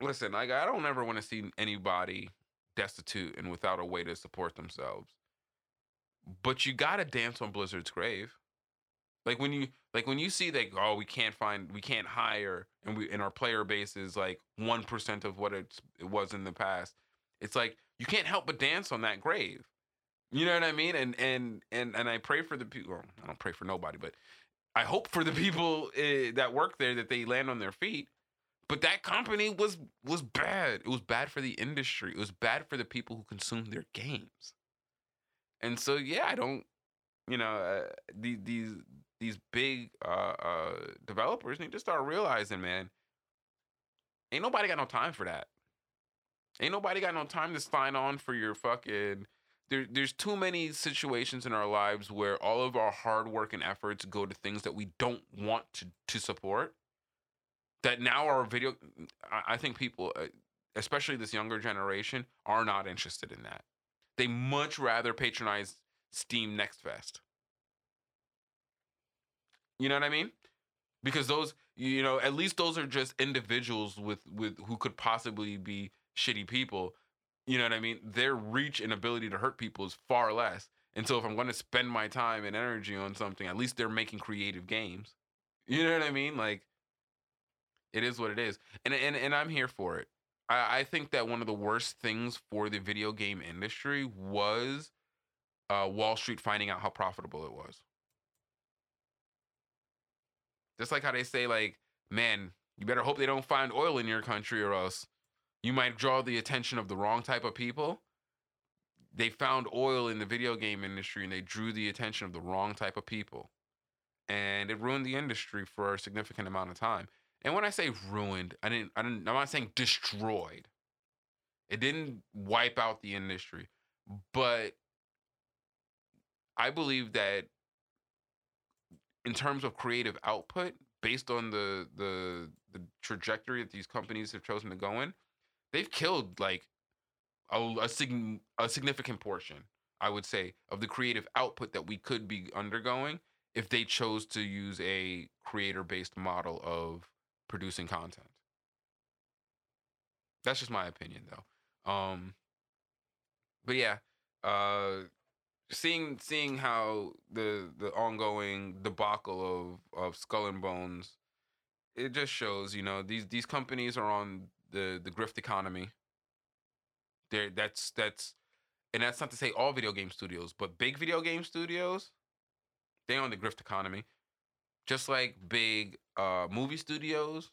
listen like i don't ever want to see anybody destitute and without a way to support themselves. But you gotta dance on blizzard's grave like when you like when you see that oh we can't find we can't hire and we and our player base is like one percent of what it was in the past. It's like you can't help but dance on that grave. You know what I mean? And and and and I pray for the people. Well, I don't pray for nobody, but I hope for the [laughs] people uh, that work there that they land on their feet. But that company was was bad. It was bad for the industry. It was bad for the people who consume their games. And so yeah, I don't. You know, uh, the, these these big uh, uh, developers need to start realizing, man, ain't nobody got no time for that. Ain't nobody got no time to sign on for your fucking. There, there's too many situations in our lives where all of our hard work and efforts go to things that we don't want to, to support. That now our video, I, I think people, uh, especially this younger generation, are not interested in that. They much rather patronize Steam Next Fest. You know what I mean? Because those, you know, at least those are just individuals with with who could possibly be shitty people. You know what I mean? Their reach and ability to hurt people is far less. And so if I'm going to spend my time and energy on something, at least they're making creative games. You know what I mean? Like It is what it is, and and and I'm here for it. I, I think that one of the worst things for the video game industry was uh, Wall Street finding out how profitable it was. Just like how they say, like, man, you better hope they don't find oil in your country, or else you might draw the attention of the wrong type of people. They found oil in the video game industry, and they drew the attention of the wrong type of people, and it ruined the industry for a significant amount of time. And when I say ruined, I didn't, I didn't, I'm not saying destroyed. It didn't wipe out the industry, but I believe that in terms of creative output, based on the the the trajectory that these companies have chosen to go in, they've killed like a a, sig- a significant portion, I would say, of the creative output that we could be undergoing if they chose to use a creator based model of producing content. That's just my opinion though. Um but yeah, uh seeing seeing how the the ongoing debacle of of Skull and Bones it just shows, you know, these these companies are on the the grift economy. There that's that's and that's not to say all video game studios, but big video game studios, they on the grift economy. Just like big uh movie studios,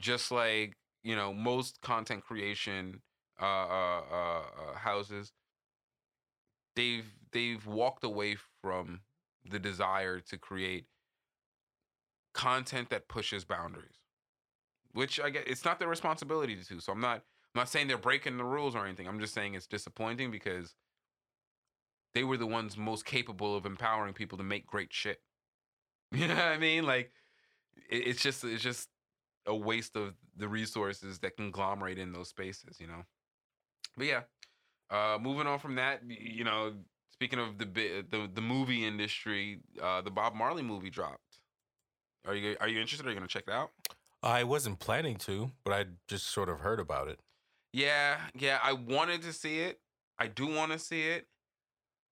just like, you know, most content creation uh uh, uh, uh houses they've they've walked away from the desire to create content that pushes boundaries which i get it's not their responsibility to so i'm not i'm not saying they're breaking the rules or anything i'm just saying it's disappointing because they were the ones most capable of empowering people to make great shit. [laughs] You know what i mean? Like it, it's just it's just a waste of the resources that conglomerate in those spaces you know? But yeah uh, moving on from that, you know, speaking of the the the movie industry, uh, the Bob Marley movie dropped. Are you are you interested? Are you gonna check it out? I wasn't planning to, but I just sort of heard about it. Yeah, yeah. I wanted to see it. I do want to see it.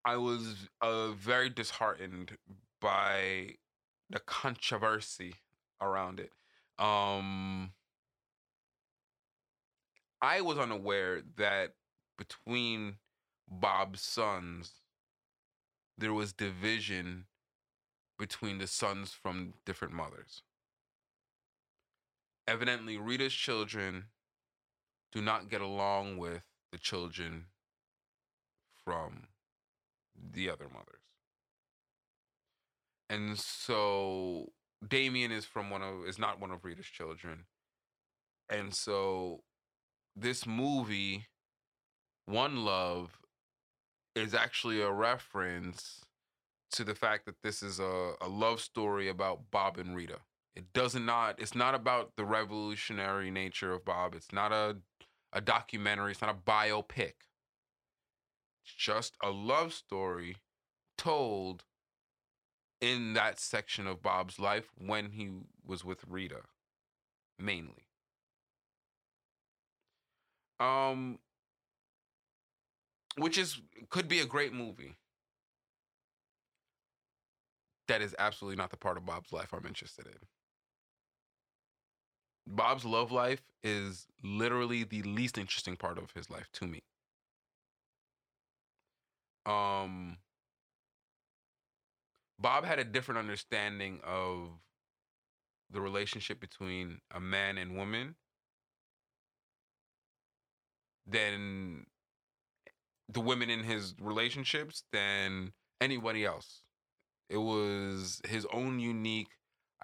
I was uh, very disheartened by the controversy around it. Um, I was unaware that between Bob's sons, there was division between the sons from different mothers. Evidently, Rita's children do not get along with the children from the other mothers. And so Damian is from one of is not one of Rita's children. And so this movie one Love is actually a reference to the fact that this is a, a love story about Bob and Rita. It does not it's not about the revolutionary nature of Bob. It's not a a documentary, it's not a biopic. It's just a love story told in that section of Bob's life when he was with Rita mainly. Um which is could be a great movie. That is absolutely not the part of Bob's life I'm interested in. Bob's love life is literally the least interesting part of his life to me. Um Bob had a different understanding of the relationship between a man and woman than the women in his relationships than anybody else. It was his own unique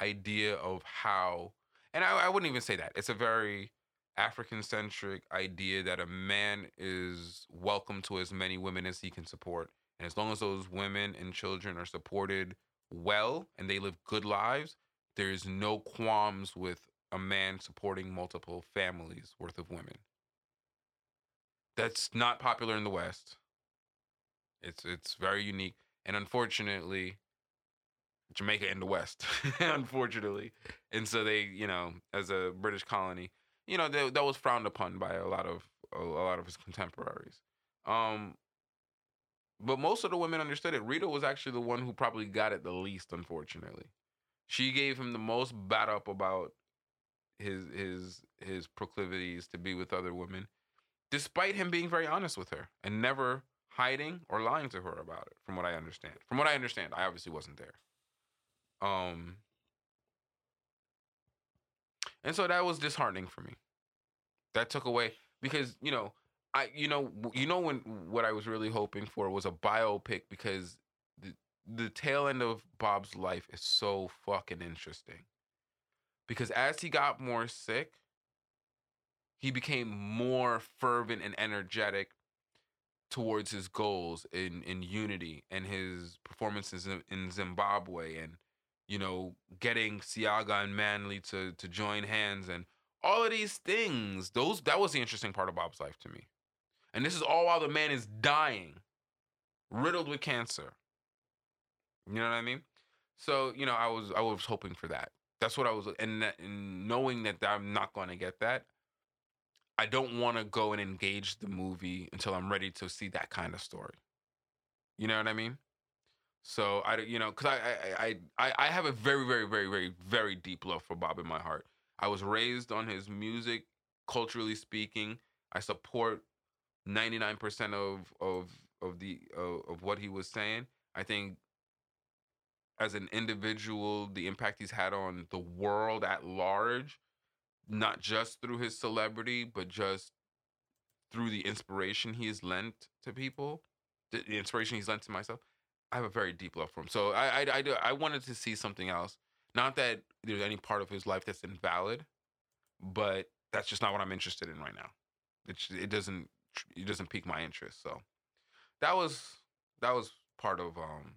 idea of how, and I, I wouldn't even say that. It's a very African centric idea that a man is welcome to as many women as he can support. And as long as those women and children are supported well and they live good lives, there's no qualms with a man supporting multiple families worth of women that's not popular in the West. It's it's very unique, and unfortunately, Jamaica in the West, [laughs] unfortunately, and so they, you know, as a British colony, you know, they, that was frowned upon by a lot of a, a lot of his contemporaries. Um, but most of the women understood it. Rita was actually the one who probably got it the least, unfortunately. She gave him the most bat up about his his his proclivities to be with other women, despite him being very honest with her and never hiding or lying to her about it. From what I understand, from what I understand, I obviously wasn't there. Um, and so that was disheartening for me. That took away because you know I you know you know when what I was really hoping for was a biopic because the the tail end of Bob's life is so fucking interesting. Because as he got more sick, he became more fervent and energetic towards his goals in in unity and his performances in, in Zimbabwe and you know getting Seaga and Manley to to join hands and all of these things. Those that was the interesting part of Bob's life to me. And this is all while the man is dying riddled with cancer. You know what I mean? So you know I was I was hoping for that. That's what I was and, that, and knowing that I'm not going to get that I don't want to go and engage the movie until I'm ready to see that kind of story. You know what I mean? So I, you know, because I, I, I, I have a very, very, very, very, very deep love for Bob in my heart. I was raised on his music, culturally speaking. I support 99% of of of the of, of what he was saying. I think as an individual, the impact he's had on the world at large not just through his celebrity, but just through the inspiration he has lent to people, the, inspiration he's lent to myself. I have a very deep love for him. So I, I, I, I wanted to see something else. Not that there's any part of his life that's invalid, but that's just not what I'm interested in right now. It, it doesn't it doesn't pique my interest. So that was that was part of um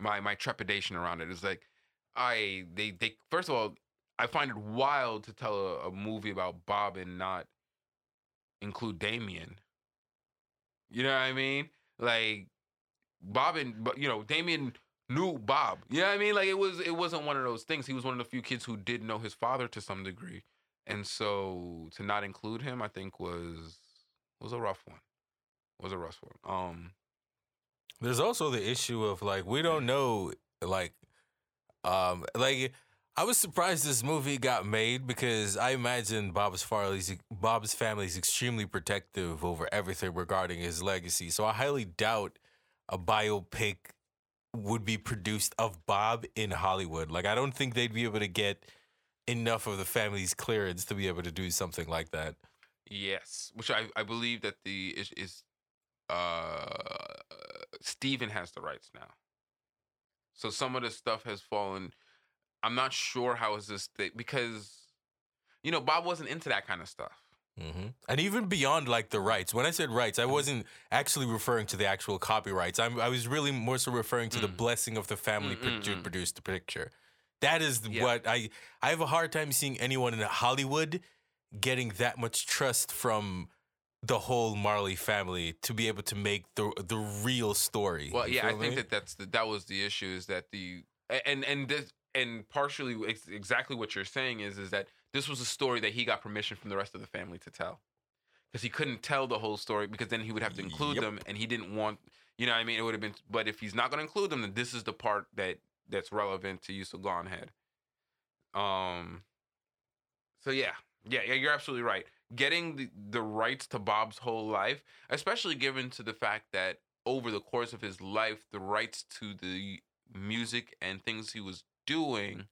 my my trepidation around it. It's like I they they first of all I find it wild to tell a, a movie about Bob and not include Damian. You know what I mean? Like Bob and you know Damian knew Bob. You know what I mean? Like it was it wasn't one of those things. He was one of the few kids who did know his father to some degree, and so to not include him, I think was was a rough one. Was a rough one. Um, There's also the issue of like we don't know like um like I was surprised this movie got made because I imagine Bob's Farley's Bob's family is extremely protective over everything regarding his legacy. So I highly doubt a biopic would be produced of Bob in Hollywood. Like I don't think they'd be able to get enough of the family's clearance to be able to do something like that. Yes, which I, I believe that the is, is uh Stephen has the rights now. So some of the stuff has fallen. I'm not sure how is this thing because you know Bob wasn't into that kind of stuff. hmm And even beyond like the rights, when I said rights, I wasn't actually referring to the actual copyrights. I'm, I was really more so referring to the Mm. blessing of the family to produce the picture. That is Yeah. what I I have a hard time seeing anyone in Hollywood getting that much trust from the whole Marley family to be able to make the the real story. Well, You yeah, I think that that's the, that was the issue is that the and and this and partially ex- exactly what you're saying is is that this was a story that he got permission from the rest of the family to tell. Because he couldn't tell the whole story because then he would have to include Yep. them and he didn't want you know what I mean? It would have been but if he's not going to include them then this is the part that that's relevant to you so go on ahead. Um so yeah yeah yeah you're absolutely right. Getting the, the rights to Bob's whole life especially given to the fact that over the course of his life the rights to the music and things he was doing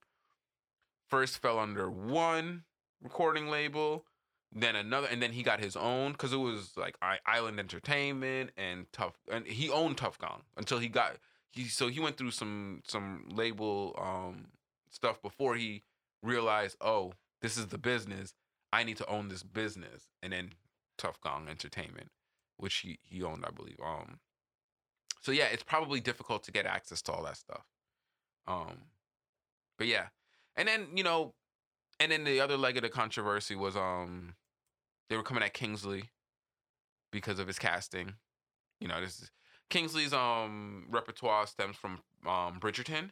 first fell under one recording label then another and then he got his own because it was like island entertainment and tough and he owned Tuff Gong until he got he so he went through some some label um stuff before he realized oh this is the business. I need to own this business. And then Tuff Gong entertainment which he he owned i believe um so yeah it's probably difficult to get access to all that stuff um but yeah and then you know and then the other leg of the controversy was um they were coming at Kingsley because of his casting. You know, this is Kingsley's um repertoire stems from um Bridgerton.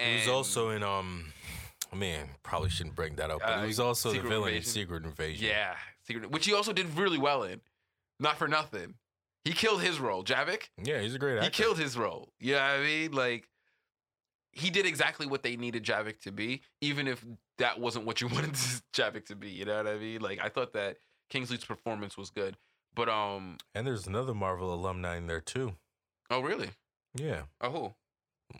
He was also in um [sighs] man, probably shouldn't bring that up, but Uh, he was also the Secret villain in Secret Invasion. yeah, Secret, which he also did really well in. Not for nothing. He killed his role, Gravik. Yeah, he's a great actor. He killed his role. Yeah, I mean, like he did exactly what they needed Gravik to be, even if that wasn't what you [laughs] wanted Gravik to be. You know what I mean? Like I thought that Kingsley's performance was good, but um, And there's another Marvel alumni in there too. oh really? Yeah. Oh who?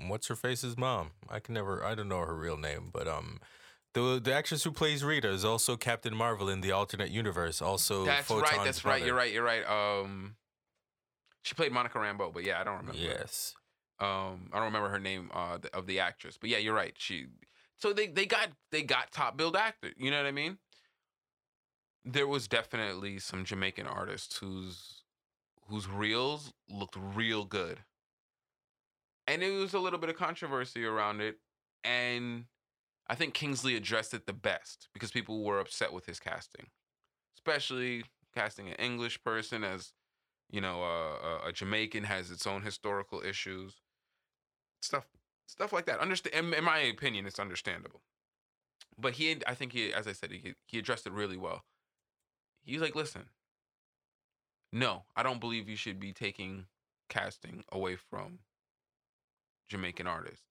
What's her face's mom? I can never. I don't know her real name, but um, the the actress who plays Rita is also Captain Marvel in the alternate universe. Also, That's Photon's right. That's right. You're right. You're right. Um, she played Monica Rambeau, but yeah, I don't remember. Yes. Um, I don't remember her name uh, of the actress, but yeah, you're right. She. So they they got they got top billed actor. You know what I mean? There was definitely some Jamaican artists whose whose reels looked real good, and it was a little bit of controversy around it, and I think Kingsley addressed it the best because people were upset with his casting, especially casting an English person as you know, uh, a Jamaican has its own historical issues, stuff, stuff like that. Understand? In, in my opinion, it's understandable. But he, I think he, as I said, he he addressed it really well. He's like, listen, no, I don't believe you should be taking casting away from Jamaican artists.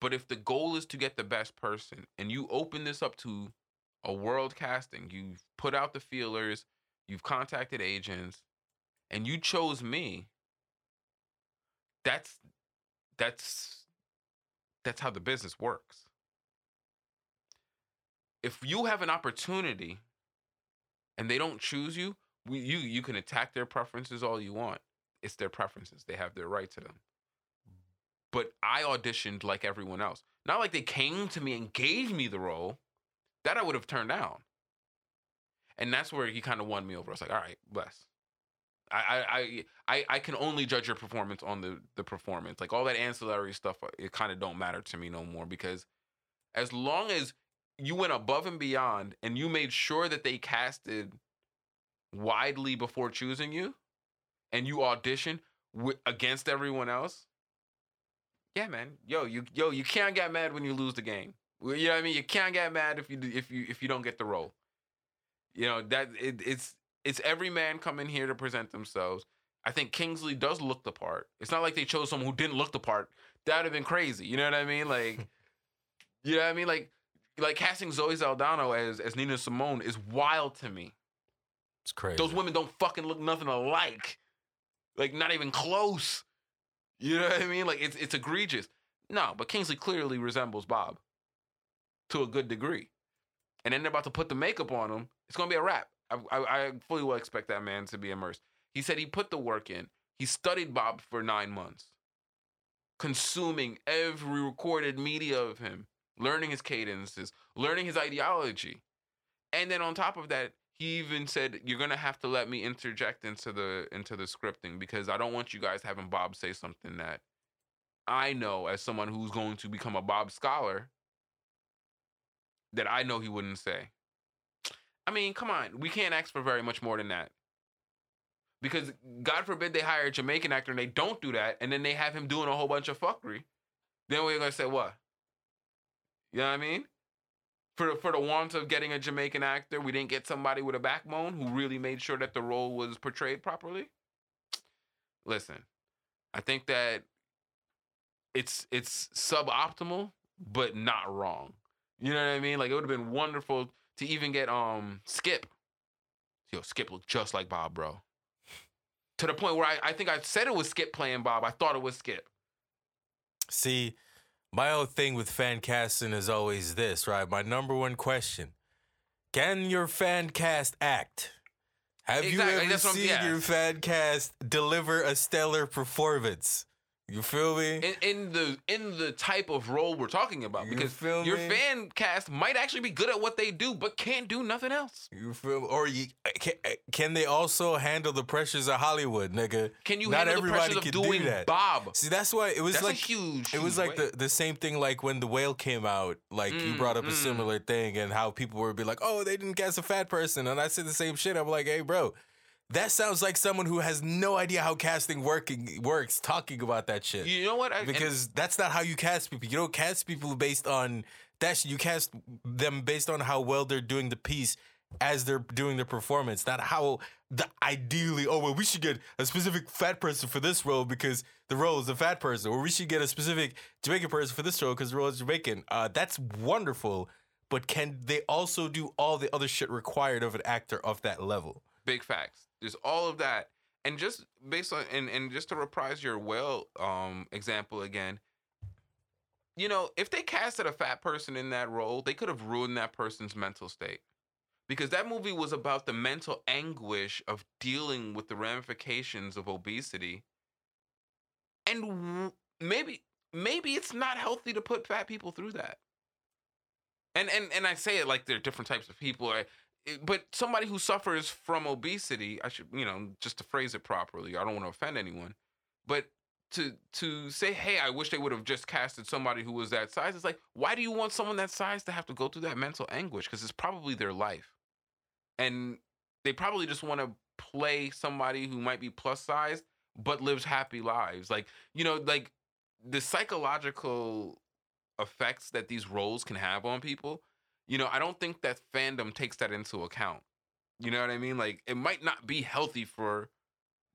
But if the goal is to get the best person, and you open this up to a world casting, you've put out the feelers, you've contacted agents, and you chose me that's that's that's how the business works. If you have an opportunity and they don't choose you we, you you can attack their preferences all you want. It's their preferences. They have their right to them. But i auditioned like everyone else. Not like they came to me and gave me the role. That i would have turned down. And that's where he kind of won me over. I was like all right bless I, I I I can only judge your performance on the the performance. Like all that ancillary stuff, uh, it kind of don't matter to me no more because as long as you went above and beyond and you made sure that they casted widely before choosing you, and you auditioned wi- against everyone else, yeah, man, yo, you yo, you can't get mad when you lose the game. You know what I mean? You can't get mad if you if you if you don't get the role. You know that it, it's it's every man coming here to present themselves. I think Kingsley does look the part. It's not like they chose someone who didn't look the part. That would have been crazy. You know what I mean? Like, [laughs] you know what I mean? Like, like casting Zoe Saldana as as Nina Simone is wild to me. It's crazy. Those women don't fucking look nothing alike. Like, not even close. You know what I mean? Like, it's it's egregious. No, but Kingsley clearly resembles Bob to a good degree. And then they're about to put the makeup on him. It's gonna be a wrap. I, I, fully will expect that man to be immersed. He said he put the work in. He studied Bob for nine months, consuming every recorded media of him, learning his cadences, learning his ideology. And then on top of that, he even said, You're gonna have to let me interject into the into the scripting because I don't want you guys having Bob say something that I know as someone who's going to become a Bob scholar that I know he wouldn't say. I mean, come on, we can't ask for very much more than that. Because God forbid they hire a Jamaican actor and they don't do that, and then they have him doing a whole bunch of fuckery. Then we're gonna say what? You know what I mean? For for the want of getting a Jamaican actor, we didn't get somebody with a backbone who really made sure that the role was portrayed properly. Listen, I think that it's it's suboptimal, but not wrong. You know what I mean? Like it would have been wonderful to even get um Skip. Yo, Skip looked just like Bob, bro. To the point where I, I think I said it was Skip playing Bob. I thought it was Skip. See, my whole thing with fan casting is always this, right? My number one question: Can your fan cast act? Have Exactly, you ever that's what I'm- seen yeah. your fan cast deliver a stellar performance? You feel me? In, in the in the type of role we're talking about, You because your fan cast might actually be good at what they do, but can't do nothing else. You feel? Or you, can, can they also handle the pressures of Hollywood, nigga? Can you Not handle the everybody pressures of can do that. Bob? See, that's why it was That's like a huge. It was like the, the same thing like when the whale came out. Like you Mm, brought up a mm. similar thing and how people were be like, "Oh, they didn't cast a fat person," and I said the same shit. I'm like, "Hey, bro, that sounds like someone who has no idea how casting working works talking about that shit." You know what? I, because that's not how you cast people. You don't cast people based on that. shit. You cast them based on how well they're doing the piece as they're doing their performance, not how the ideally, oh well, we should get a specific fat person for this role because the role is a fat person, or we should get a specific Jamaican person for this role because the role is Jamaican. Uh, that's wonderful, but can they also do all the other shit required of an actor of that level? Big facts. There's all of that. And just based on and, and just to reprise your well um example again, you know, if they casted a fat person in that role, they could have ruined that person's mental state. Because that movie was about the mental anguish of dealing with the ramifications of obesity. And maybe maybe it's not healthy to put fat people through that. And and and I say it like there are different types of people. Eh, but somebody who suffers from obesity, I should, you know, just to phrase it properly, I don't want to offend anyone, but to to say, hey, I wish they would have just casted somebody who was that size. It's like, why do you want someone that size to have to go through that mental anguish? Because it's probably their life, and they probably just want to play somebody who might be plus size but lives happy lives. Like you know, like the psychological effects that these roles can have on people you know, I don't think that fandom takes that into account. You know what I mean? Like it might not be healthy for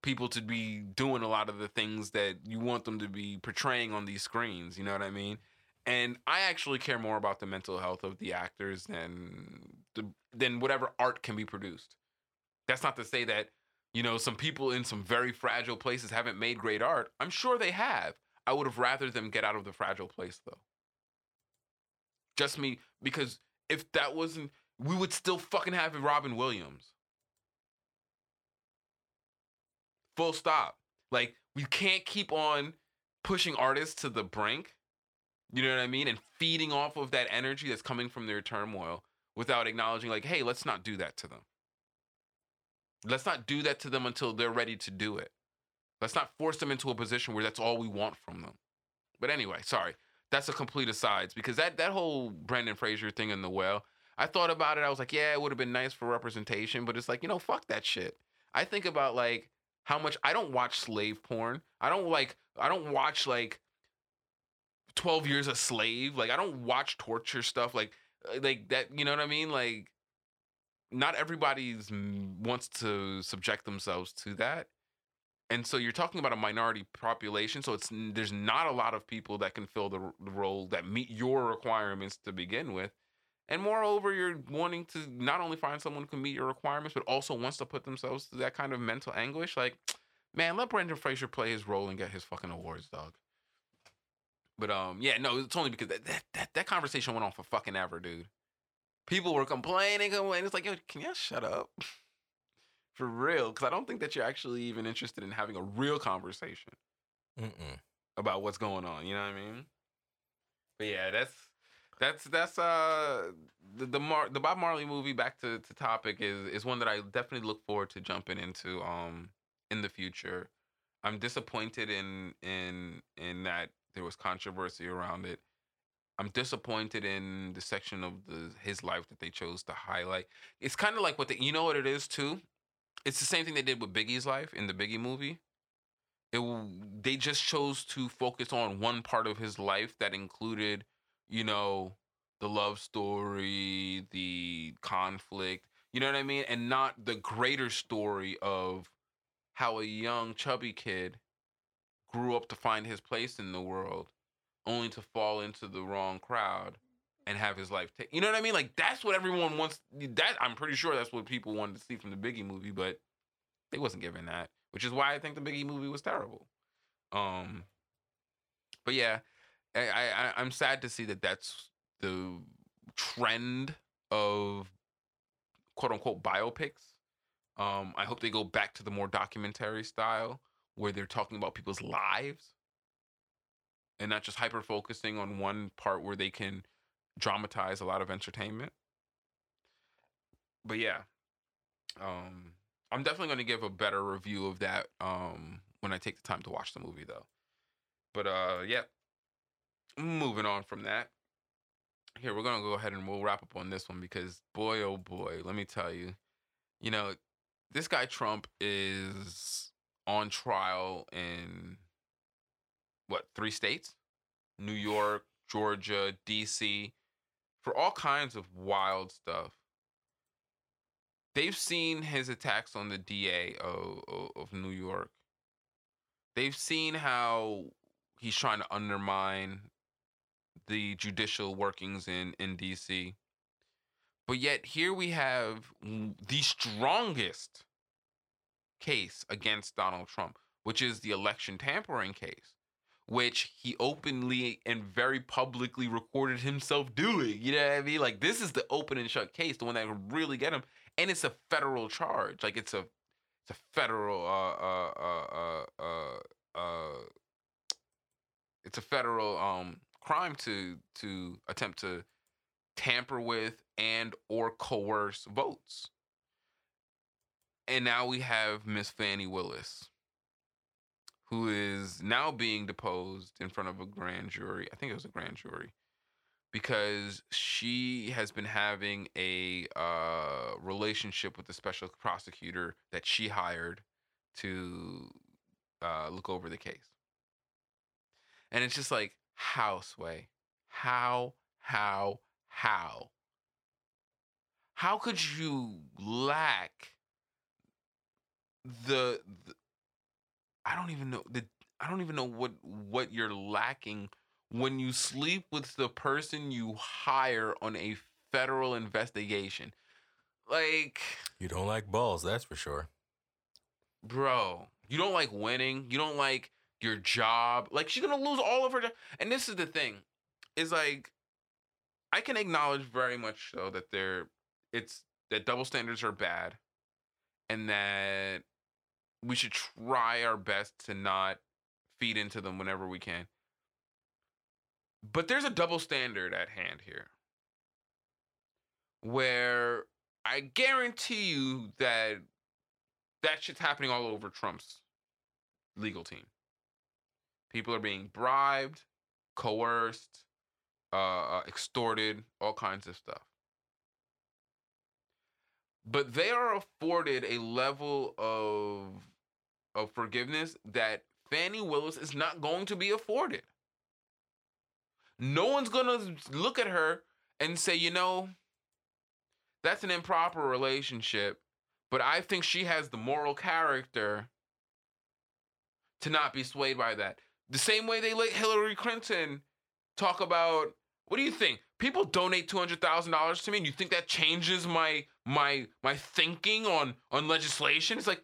people to be doing a lot of the things that you want them to be portraying on these screens, you know what I mean? And I actually care more about the mental health of the actors than the, than whatever art can be produced. That's not to say that, you know, some people in some very fragile places haven't made great art. I'm sure they have. I would have rather them get out of the fragile place though. Just me because if that wasn't, we would still fucking have Robin Williams. Full stop. Like we can't keep on pushing artists to the brink. You know what I mean? And feeding off of that energy that's coming from their turmoil without acknowledging, like, hey, let's not do that to them. Let's not do that to them until they're ready to do it. Let's not force them into a position where that's all we want from them. But anyway, sorry that's a complete asides because that that whole Brendan Fraser thing in the well, I thought about it. I was like, yeah, it would have been nice for representation, but it's like, you know, fuck that shit. I think about like how much I don't watch slave porn. I don't like I don't watch like 12 years a slave. Like I don't watch torture stuff like uh, like that, you know what I mean? Like not everybody's wants to subject themselves to that and so you're talking about a minority population so it's there's not a lot of people that can fill the, the role that meet your requirements to begin with. And moreover you're wanting to not only find someone who can meet your requirements but also wants to put themselves through that kind of mental anguish like man let brendan fraser play his role and get his fucking awards dog. But um yeah no it's only because that that, that, that conversation went on for fucking ever dude. People were complaining complaining it's like yo can y'all shut up [laughs] for real because i don't think that you're actually even interested in having a real conversation Mm-mm. about what's going on you know what i mean? But yeah that's that's that's uh the the, Mar- the bob marley movie back to, to topic is is one that i definitely look forward to jumping into um in the future. I'm disappointed in in in that there was controversy around it. I'm disappointed in the section of the his life that they chose to highlight. It's kind of like what the you know what it is too it's the same thing they did with Biggie's life in the Biggie movie. It they just chose to focus on one part of his life that included, you know, the love story, the conflict, you know what I mean, and not the greater story of how a young chubby kid grew up to find his place in the world only to fall into the wrong crowd and have his life take. You know what I mean? Like that's what everyone wants. That I'm pretty sure that's what people wanted to see from the Biggie movie, but they wasn't given that, which is why I think the Biggie movie was terrible. Um, but yeah, I, I I'm sad to see that that's the trend of quote unquote biopics. Um, I hope they go back to the more documentary style where they're talking about people's lives and not just hyper focusing on one part where they can dramatize a lot of entertainment. But yeah, um, I'm definitely going to give a better review of that um, when I take the time to watch the movie, though. But uh, yeah, moving on from that. Here we're gonna go ahead and we'll wrap up on this one because boy, oh boy, let me tell you, you know, this guy Trump is on trial in what three states? New York, Georgia, DC, for all kinds of wild stuff. they've seen his attacks on the DA of, of, New York. They've seen how he's trying to undermine the judicial workings in in DC. But yet here we have the strongest case against Donald Trump, which is the election tampering case, which he openly and very publicly recorded himself doing. You know what I mean? Like this is the open and shut case, the one that really get him, and it's a federal charge. Like it's a it's a federal uh uh uh uh, uh it's a federal um crime to to attempt to tamper with and or coerce votes. And now we have Miss Fani Willis, who is now being deposed in front of a grand jury. I think it was a grand jury. Because she has been having a uh, relationship with the special prosecutor that she hired to uh, look over the case. And it's just like, how, Sway? How, how, how? How could you lack the, the I don't even know the I don't even know what what you're lacking when you sleep with the person you hire on a federal investigation. Like, You don't like balls, that's for sure. bro, you don't like winning. You don't like your job. Like she's gonna lose all of her. And this is the thing, is like, I can acknowledge very much so that there, it's that double standards are bad, and that we should try our best to not feed into them whenever we can. But there's a double standard at hand here, where I guarantee you that that shit's happening all over Trump's legal team. People are being bribed, coerced, uh, uh, extorted, all kinds of stuff. But they are afforded a level of of forgiveness that Fani Willis is not going to be afforded. No one's gonna look at her and say, you know, that's an improper relationship, but I think she has the moral character to not be swayed by that. The same way they let Hillary Clinton talk about what do you think? People donate two hundred thousand dollars to me, and you think that changes my my my thinking on on legislation? It's like,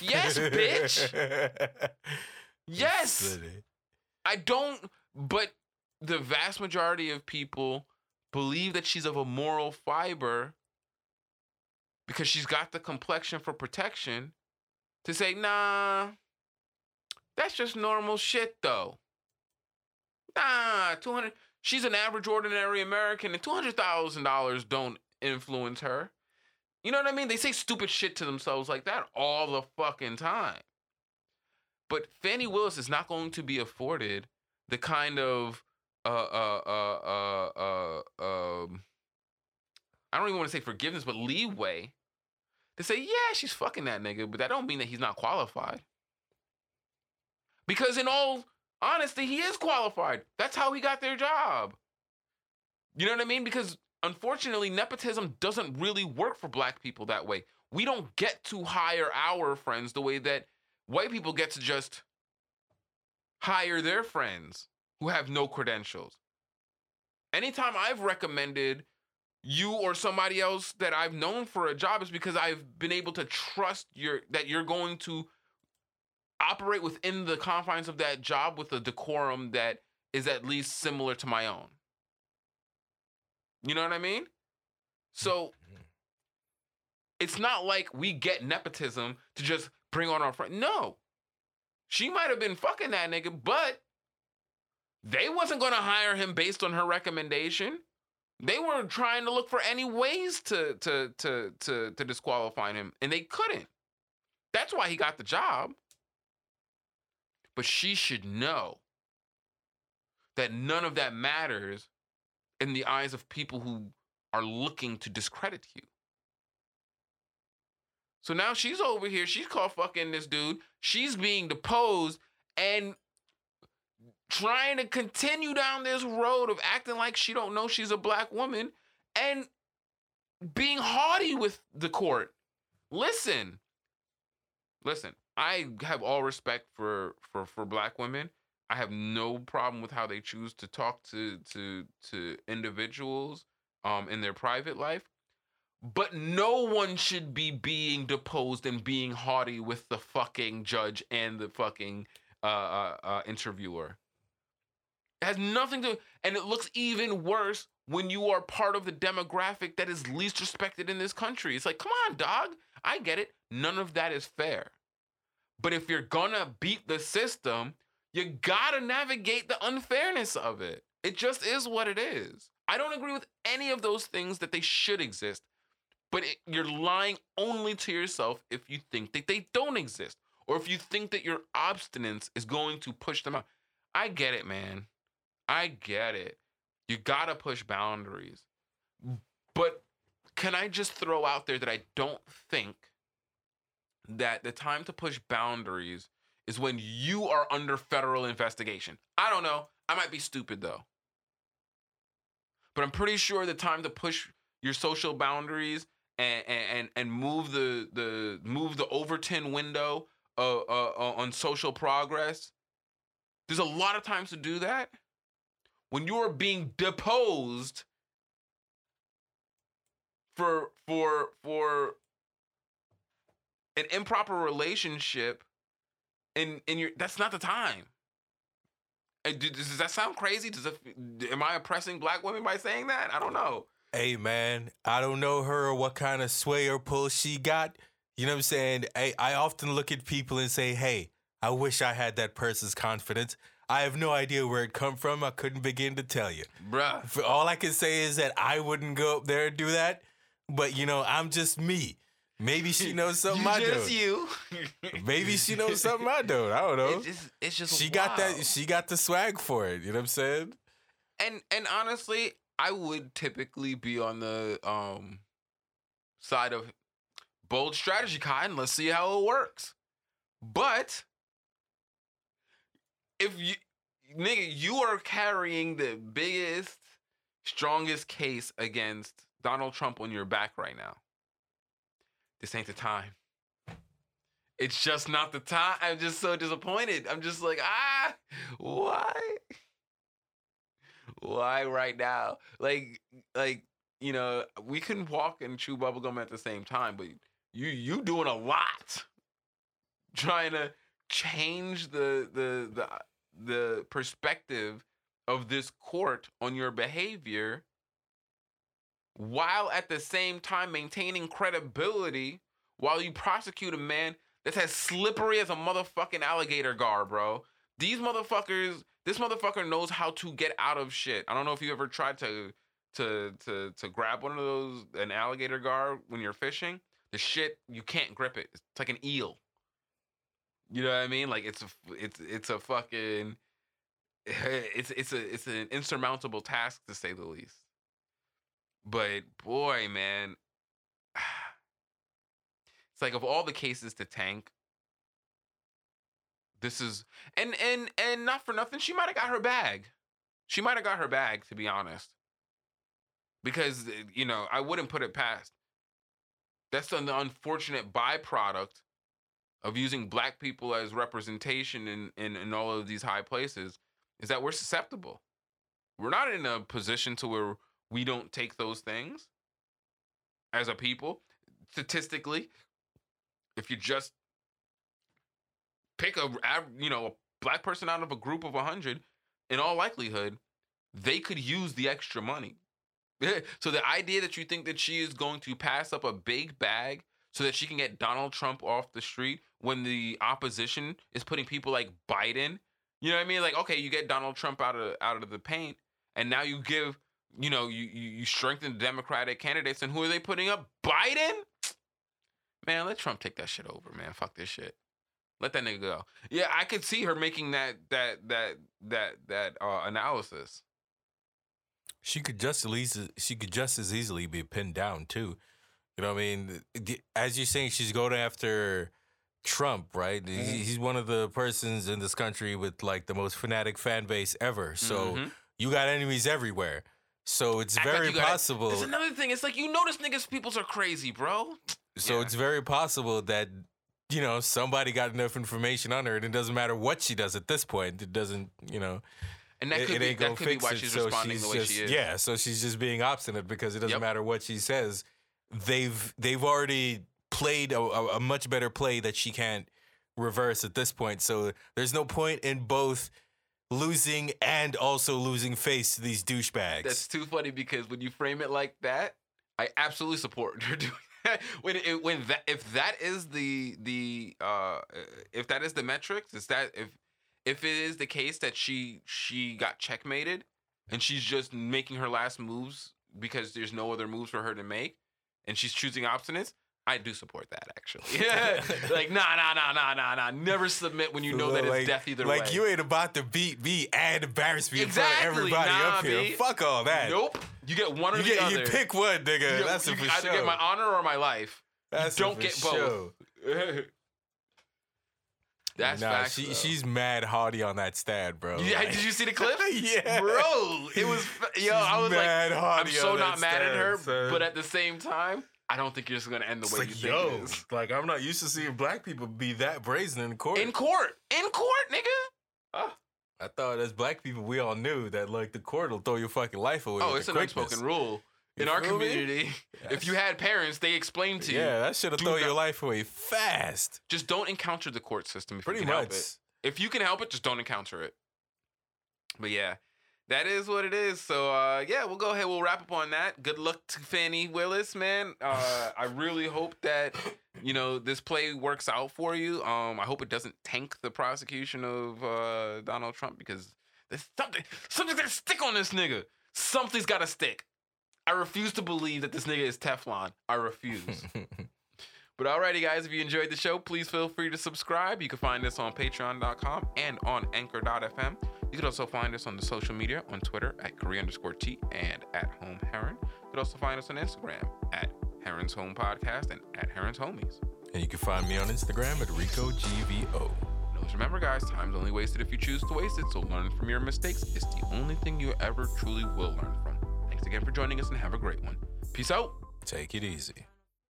yes, bitch. [laughs] Yes. I don't, but the vast majority of people believe that she's of a moral fiber because she's got the complexion for protection to say, nah, that's just normal shit though. Nah, 200, she's an average ordinary American and $200,000 don't influence her. You know what I mean? They say stupid shit to themselves like that all the fucking time. But Fani Willis is not going to be afforded the kind of uh uh uh uh uh um I don't even want to say forgiveness, but leeway to say, yeah, she's fucking that nigga, but that don't mean that he's not qualified. Because in all honesty, he is qualified. That's how he got their job. You know what I mean? Because unfortunately, nepotism doesn't really work for black people that way. We don't get to hire our friends the way that white people get to just hire their friends who have no credentials. Anytime I've recommended you or somebody else that I've known for a job is because I've been able to trust your that you're going to operate within the confines of that job with a decorum that is at least similar to my own. You know what I mean? So mm-hmm. it's not like we get nepotism to just bring on our friend. No. She might have been fucking that nigga, but they wasn't gonna hire him based on her recommendation. They were trying to look for any ways to to to to to disqualify him, and they couldn't. That's why he got the job. But she should know that none of that matters in the eyes of people who are looking to discredit you. So now she's over here. She's caught fucking this dude. She's being deposed and trying to continue down this road of acting like she don't know she's a black woman. And being haughty with the court. Listen, listen. I have all respect for for for black women. I have no problem with how they choose to talk to to to individuals um in their private life. But no one should be being deposed and being haughty with the fucking judge and the fucking uh, uh, uh interviewer. It has nothing to and it looks even worse when you are part of the demographic that is least respected in this country. It's like, come on, dog. I get it. None of that is fair. But if you're gonna beat the system, you gotta navigate the unfairness of it. It just is what it is. I don't agree with any of those things that they should exist, but it, you're lying only to yourself if you think that they don't exist or if you think that your obstinance is going to push them out. I get it, man. I get it. You gotta push boundaries. But can I just throw out there that I don't think that the time to push boundaries is when you are under federal investigation. I don't know. I might be stupid though. But I'm pretty sure the time to push your social boundaries and and and move the the move the Overton window uh, uh, uh, on social progress. There's a lot of times to do that when you are being deposed for for for an improper relationship and and you're that's not the time does that sound crazy does it am i oppressing black women by saying that i don't know Hey man, I don't know her or what kind of sway or pull she got. You know what I'm saying? I, I often look at people and say, hey, I wish I had that person's confidence. I have no idea where it come from. I couldn't begin to tell you. bruh all I can say is that I wouldn't go up there and do that. But you know, I'm just me. Maybe she knows something you I just don't. you [laughs] Maybe she knows something I don't. I don't know. it's just it's just She got that. She got the swag for it. You know what I'm saying? and and honestly, I would typically be on the um side of bold strategy, Cotton. Let's see how it works. But if you nigga, you are carrying the biggest, strongest case against Donald Trump on your back right now. This ain't the time. It's just not the time. I'm just so disappointed. I'm just like, ah, why? why right now? Like, like you know, we can walk and chew bubblegum at the same time, but you you doing a lot, trying to change the the the the perspective of this court on your behavior, while at the same time maintaining credibility, while you prosecute a man that's as slippery as a motherfucking alligator gar, bro. These motherfuckers, this motherfucker knows how to get out of shit. I don't know if you ever tried to to to to grab one of those an alligator gar when you're fishing. The shit you can't grip it. It's like an eel. You know what I mean? Like it's a it's it's a fucking [laughs] it's it's a it's an insurmountable task to say the least. But boy, man, it's like of all the cases to tank, this is and and and not for nothing, she might have got her bag. She might have got her bag, to be honest. Because uh, you know, I wouldn't put it past. That's an unfortunate byproduct of using black people as representation in, in, in all of these high places, is that we're susceptible. We're not in a position to where we don't take those things as a people. Statistically, if you just pick a you know a black person out of a group of 100 in all likelihood they could use the extra money [laughs] so the idea that you think that she is going to pass up a big bag so that she can get Donald Trump off the street when the opposition is putting people like Biden you know what I mean like okay you get Donald Trump out of out of the paint and now you give you know you you, you strengthen the Democratic candidates and who are they putting up Biden man let Trump take that shit over man fuck this shit let that nigga go. Yeah, I could see her making that that that that that uh, analysis. She could just at least she could just as easily be pinned down too. You know what I mean? As you're saying, she's going after Trump, right? Mhm. He's one of the persons in this country with like the most fanatic fan base ever. So Mhm. you got enemies everywhere. So it's Act like very gotta- possible. There's another thing. It's like you notice niggas peoples are crazy, bro. So Yeah. it's very possible that you know somebody got enough information on her, and it doesn't matter what she does at this point. It doesn't, you know, And that it, could it be ain't that gonna could be fix why it. she's so responding the way just, she is. Yeah, so she's just being obstinate because it doesn't Yep. matter what she says. They've they've already played a, a, a much better play that she can't reverse at this point. So there's no point in both losing and also losing face to these douchebags. That's too funny because when you frame it like that, I absolutely support her [laughs] doing that. When it, when that if that is the the uh if that is the metrics, is that if if it is the case that she she got checkmated and she's just making her last moves because there's no other moves for her to make and she's choosing obstinance, I do support that actually. Yeah. [laughs] like nah nah nah nah nah nah. Never submit when you know that it's like, death either like way. you ain't about to beat me and embarrass me in front of everybody nah, up here. B. Fuck all that. Nope. You get one or You the get other. you pick one, nigga. You That's you a for either sure. get my honor or my life. That's don't a get both. sure. [laughs] That's nah, facts. she though. she's mad haughty on that stat, bro. Yeah, Like- did you see the [laughs] clip? yeah, Bro, it was yo. She's I was like, I'm so not mad at her, son. but at the same time, I don't think you're just gonna end the It's way like, you think yo, it is. like I'm not used to seeing black people be that brazen in court. In court, in court, nigga. Ah. I thought as black people, we all knew that like the court will throw your fucking life away. Oh, it's an quickness. unspoken rule You in our community. If you had parents, they explained to you. Yeah, that should have do throw your life away fast. Just don't encounter the court system if Pretty you can much. help it. If you can help it, just don't encounter it. But yeah, that is what it is. So uh, yeah, we'll go ahead. We'll wrap up on that. Good luck to Fani Willis, man. Uh, I really hope that you know this play works out for you. Um, I hope it doesn't tank the prosecution of uh, Donald Trump because there's something something's gonna stick on this nigga. Something's gotta stick. I refuse to believe that this nigga is Teflon. I refuse. [laughs] But alrighty, guys, if you enjoyed the show, please feel free to subscribe. You can find us on patreon.com and on anchor.fm. You can also find us on the social media on Twitter at Khary underscore T and at Home Heron. You can also find us on Instagram at Heron's Home Podcast and at Heron's Homies. and you can find me on Instagram at RicoGVO. And always remember, guys, time's only wasted if you choose to waste it, so learn from your mistakes is the only thing you ever truly will learn from. Thanks again for joining us and have a great one. Peace out. Take it easy.